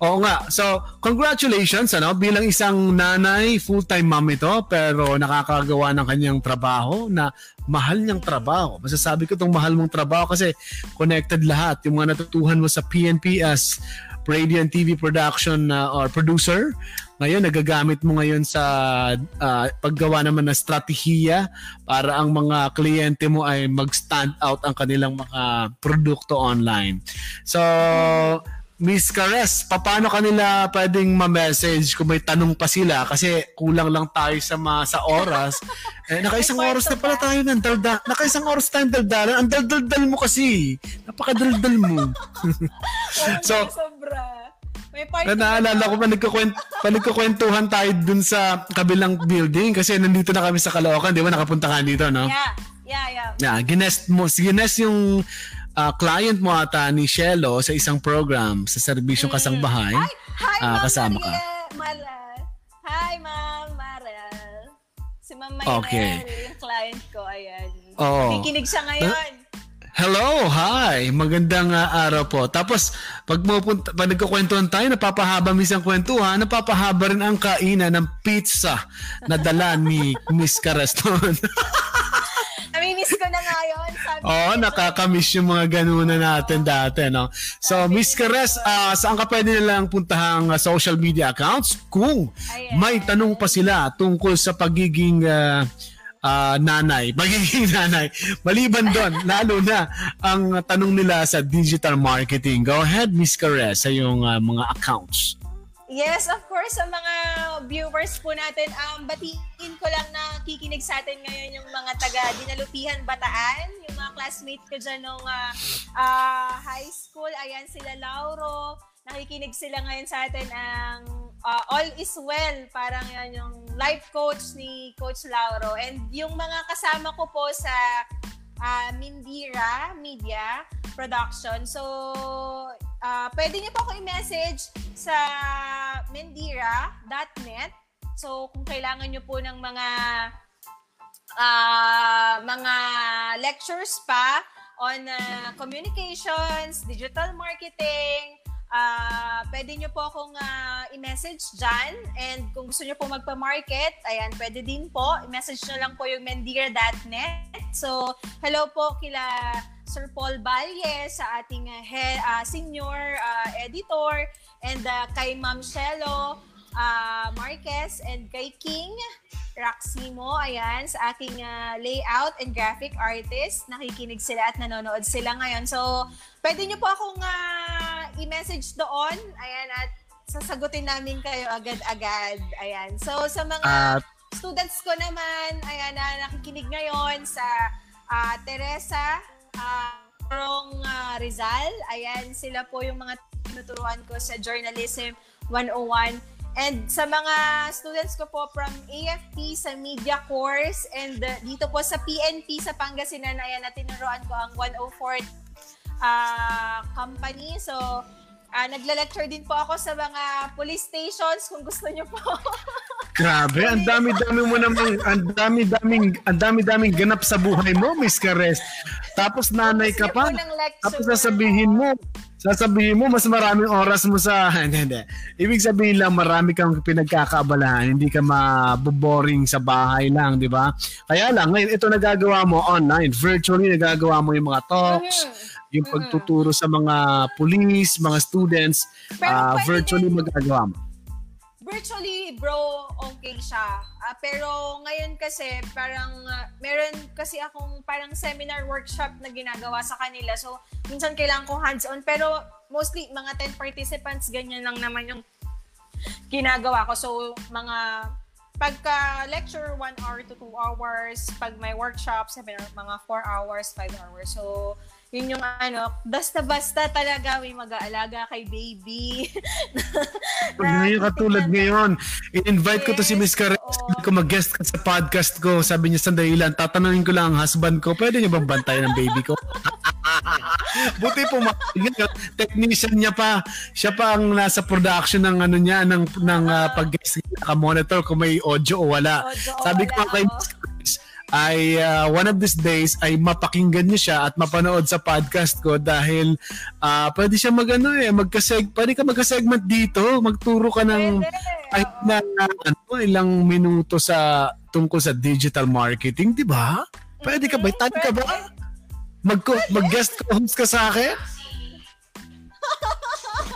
oo nga. So, congratulations, ano? Bilang isang nanay, full-time mom ito, pero nakakagawa ng kanyang trabaho na mahal niyang trabaho. Masasabi ko itong mahal mong trabaho kasi connected lahat. Yung mga natutuhan mo sa PNP as radio and TV production uh, or producer. Ngayon, nagagamit mo ngayon sa uh, paggawa naman ng strategiya para ang mga kliyente mo ay mag-stand out ang kanilang mga produkto online. So, Miss Cares, paano kanila pwedeng ma-message kung may tanong pa sila kasi kulang lang tayo sa ma, sa oras. Eh, nakaisang oras na pala tayo ng dalda. Nakaisang oras tayong daldalan. Ang daldaldal mo kasi. Napakadaldal mo. so, sobra. May party na naalala ko pa nagkukwent, pa nagkukwentuhan tayo dun sa kabilang building kasi nandito na kami sa Caloocan, di ba? Nakapunta ka dito, no? Yeah. Yeah, yeah. Yeah, ginest mo, ginest yung uh, client mo ata ni Shelo sa isang program sa serbisyong kasangbahay. Hi, hi uh, Ma'am kasama Maria, ka. Mara. Hi, Ma'am Marel. Si Ma'am Mayrel, Okay. yung client ko, ayan. Oo. Nakikinig siya ngayon. Hello, hi. Magandang uh, araw po. Tapos, pag pupunta, pag nagkukwentuhan tayo, napapahaba minsan kwentuhan, napapahaba rin ang kainan ng pizza na dala ni Miss Careston. Namimiss ko na ngayon. Sabi Oo, oh, nakakamiss yung mga ganuna natin dati, no? So, Miss Cares, uh, saan ka pwede nilang puntahang uh, social media accounts kung Ayan. may tanong pa sila tungkol sa pagiging uh, uh, nanay, pagiging nanay. Maliban doon, lalo na ang tanong nila sa digital marketing. Go ahead, Miss Cares, sa yung uh, mga accounts. Yes, of course, sa mga viewers po natin, um, batiin ko lang na kikinig sa atin ngayon yung mga taga Dinalupihan Bataan, yung mga classmates ko dyan nung uh, uh, high school. Ayan sila Lauro, nakikinig sila ngayon sa atin ang uh, All is Well, parang yan yung life coach ni Coach Lauro. And yung mga kasama ko po sa uh, Mindira Media Production. So, uh, pwede niyo po ako i-message sa mendira.net. So, kung kailangan niyo po ng mga uh, mga lectures pa on uh, communications, digital marketing, uh, pwede nyo po akong uh, i-message dyan. And kung gusto nyo po magpa-market, ayan, pwede din po. I-message nyo lang po yung mendira.net. So, hello po kila Sir Paul Balye sa ating uh, he, uh, senior uh, editor and uh, kay Ma'am Shelo uh, Marquez and kay King Raximo, ayan, sa aking uh, layout and graphic artist. Nakikinig sila at nanonood sila ngayon. So, pwede nyo po akong uh, i-message doon. Ayan, at sasagutin namin kayo agad-agad. Ayan. So, sa mga At- students ko naman, ayan, na nakikinig ngayon sa uh, Teresa uh, uh, Rizal. Ayan, sila po yung mga tinuturuan ko sa Journalism 101. And sa mga students ko po from AFP sa media course and uh, dito po sa PNP sa Pangasinan, ayan na tinuruan ko ang 104 uh, company. So, uh, nagla-lecture din po ako sa mga police stations kung gusto niyo po. Grabe, ang dami-dami mo namang, ang dami-daming, ang dami-daming ganap sa buhay mo, Miss Cares. Tapos nanay ka pa. Tapos sasabihin mo, sasabihin mo, mas maraming oras mo sa, hindi, hindi. Ibig sabihin lang, marami kang pinagkakaabalahan, hindi ka maboboring sa bahay lang, di ba? Kaya lang, ngayon, ito nagagawa mo online, virtually nagagawa mo yung mga talks, Mhm. Yung pagtuturo sa mga police, mga students, Pero pwede virtually din- magagawa mo. virtually, bro, okay siya. Ah, pero ngayon kasi, parang, ah, meron kasi akong parang seminar workshop na ginagawa sa kanila. So, minsan kailangan kong hands-on. Pero, mostly, mga 10 participants, ganyan lang naman yung ginagawa ko. So, mga pagka lecture 1 hour to 2 hours, pag may workshop, seminar, mga 4 hours, 5 hours. So, yun yung ano, basta-basta talaga may mag-aalaga kay baby. Na- Ngayon katulad ngayon, in-invite ko to si Miss Karen. Sabi ko mag-guest ka sa podcast ko. Sabi niya sandali lang, tatanungin ko lang ang husband ko, pwede niya bang bantayan ng baby ko? Buti po technician niya pa. Siya pa ang nasa production ng ano niya ng ng uh, pag-guest monitor kung may audio o wala. Audio Sabi ko wala, kay. Miss ay uh, one of these days ay mapakinggan niyo siya at mapanood sa podcast ko dahil uh, pwede siya magano eh magkaseg pwede ka magka-segment dito. Magturo ka ng kahit na ano ilang minuto sa tungkol sa digital marketing di ba? Pwede ka ba? Tali ka ba? Mag mag-guest co-host ka sa akin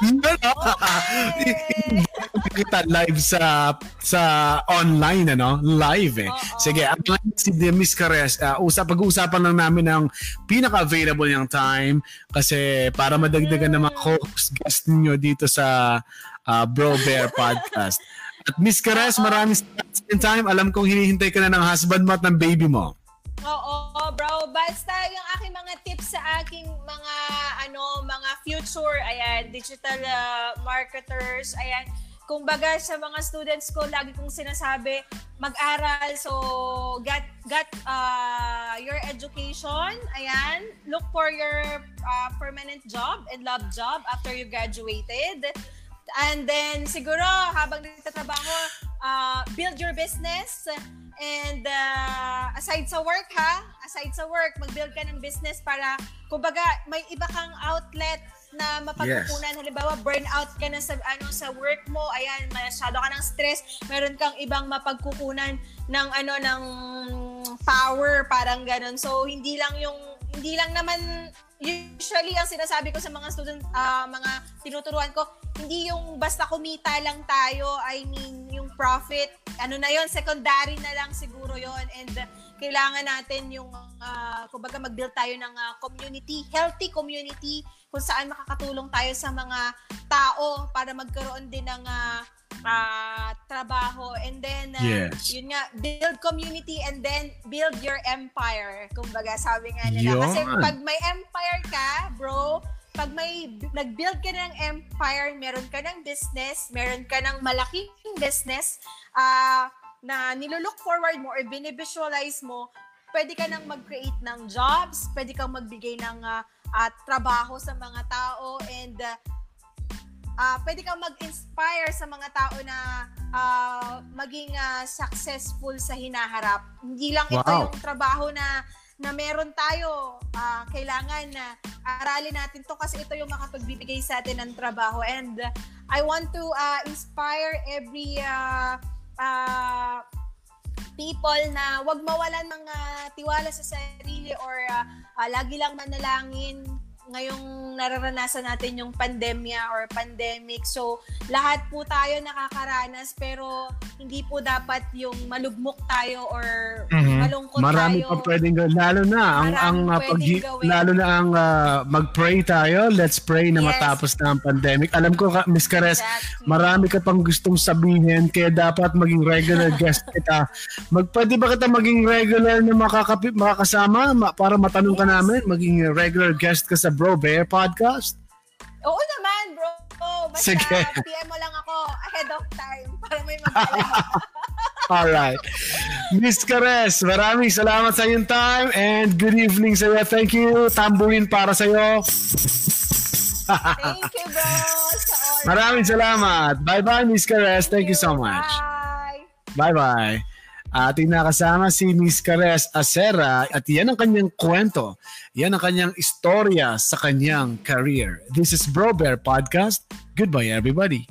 kita live sa sa online ano? Live eh. Sige ang si Miss Cares uh, usap pag-uusapan lang namin ang pinaka-available niyang time kasi para madagdagan ng mga host guest niyo dito sa uh, Bro Bear podcast. At Miss Cares maraming time. Alam kong hinihintay ka na ng husband mo at ng baby mo Oo, bro. Basta yung aking mga tips sa aking mga ano, mga future, ayan, digital uh, marketers, ayan. Kung baga sa mga students ko, lagi kong sinasabi, mag-aral. So, get get uh, your education. Ayan. Look for your uh, permanent job and love job after you graduated. And then, siguro, habang nagtatrabaho, uh, build your business And uh, aside sa work ha, aside sa work, mag-build ka ng business para kumbaga may iba kang outlet na mapagkukunan. Yes. Halimbawa, burnout ka na sa ano sa work mo, ayan, masyado ka ng stress, meron kang ibang mapagkukunan ng ano ng power, parang ganun. So hindi lang yung hindi lang naman usually ang sinasabi ko sa mga student uh, mga tinuturuan ko hindi yung basta kumita lang tayo I mean yung profit ano na yon secondary na lang siguro yon and kailangan natin yung uh, kumbaga mag-build tayo ng uh, community healthy community kung saan makakatulong tayo sa mga tao para magkaroon din ng uh, uh, trabaho and then uh, yes. yun nga build community and then build your empire kumbaga sabi nga nila yun. kasi pag may empire ka bro pag may nag-build ka ng empire meron ka ng business meron ka ng malaking business uh, na nilulook forward mo or binivisualize mo pwede ka nang mag-create ng jobs pwede kang magbigay ng uh, uh, trabaho sa mga tao and uh, uh, pwede kang mag-inspire sa mga tao na uh, maging uh, successful sa hinaharap. Hindi lang wow. ito yung trabaho na na meron tayo, uh, kailangan na uh, aralin natin to kasi ito yung makapagbibigay sa atin ng trabaho. And uh, I want to uh, inspire every uh, uh, people na wag mawalan uh, tiwala sa sarili or uh, uh, lagi lang manalangin ngayong nararanasan natin yung pandemya or pandemic. So, lahat po tayo nakakaranas pero hindi po dapat yung malugmok tayo or mm-hmm. malungkot Marami tayo. Marami pa pwedeng gawin. Lalo na ang, ang uh, pag, lalo na ang uh, mag-pray tayo. Let's pray na yes. matapos na ang pandemic. Alam ko, Miss Cares, exactly. marami ka pang gustong sabihin kaya dapat maging regular guest kita. Mag, pwede ba kita maging regular na makakapi, makakasama para matanong yes. ka namin? Maging regular guest ka sa Bro Bear Podcast? Oo naman, bro. Basta Sige. PM mo lang ako ahead of time para may mag Alright. Miss Cares, maraming salamat sa iyong time and good evening sa iyo. Thank you. Tambuhin para sa iyo. Thank you, bro. Sa Maraming salamat. Bye-bye, Miss Cares. Thank, Thank you so much. Bye. Bye-bye ating nakasama si Miss Cares Acera at yan ang kanyang kwento. Yan ang kanyang istorya sa kanyang career. This is Bro Bear Podcast. Goodbye everybody.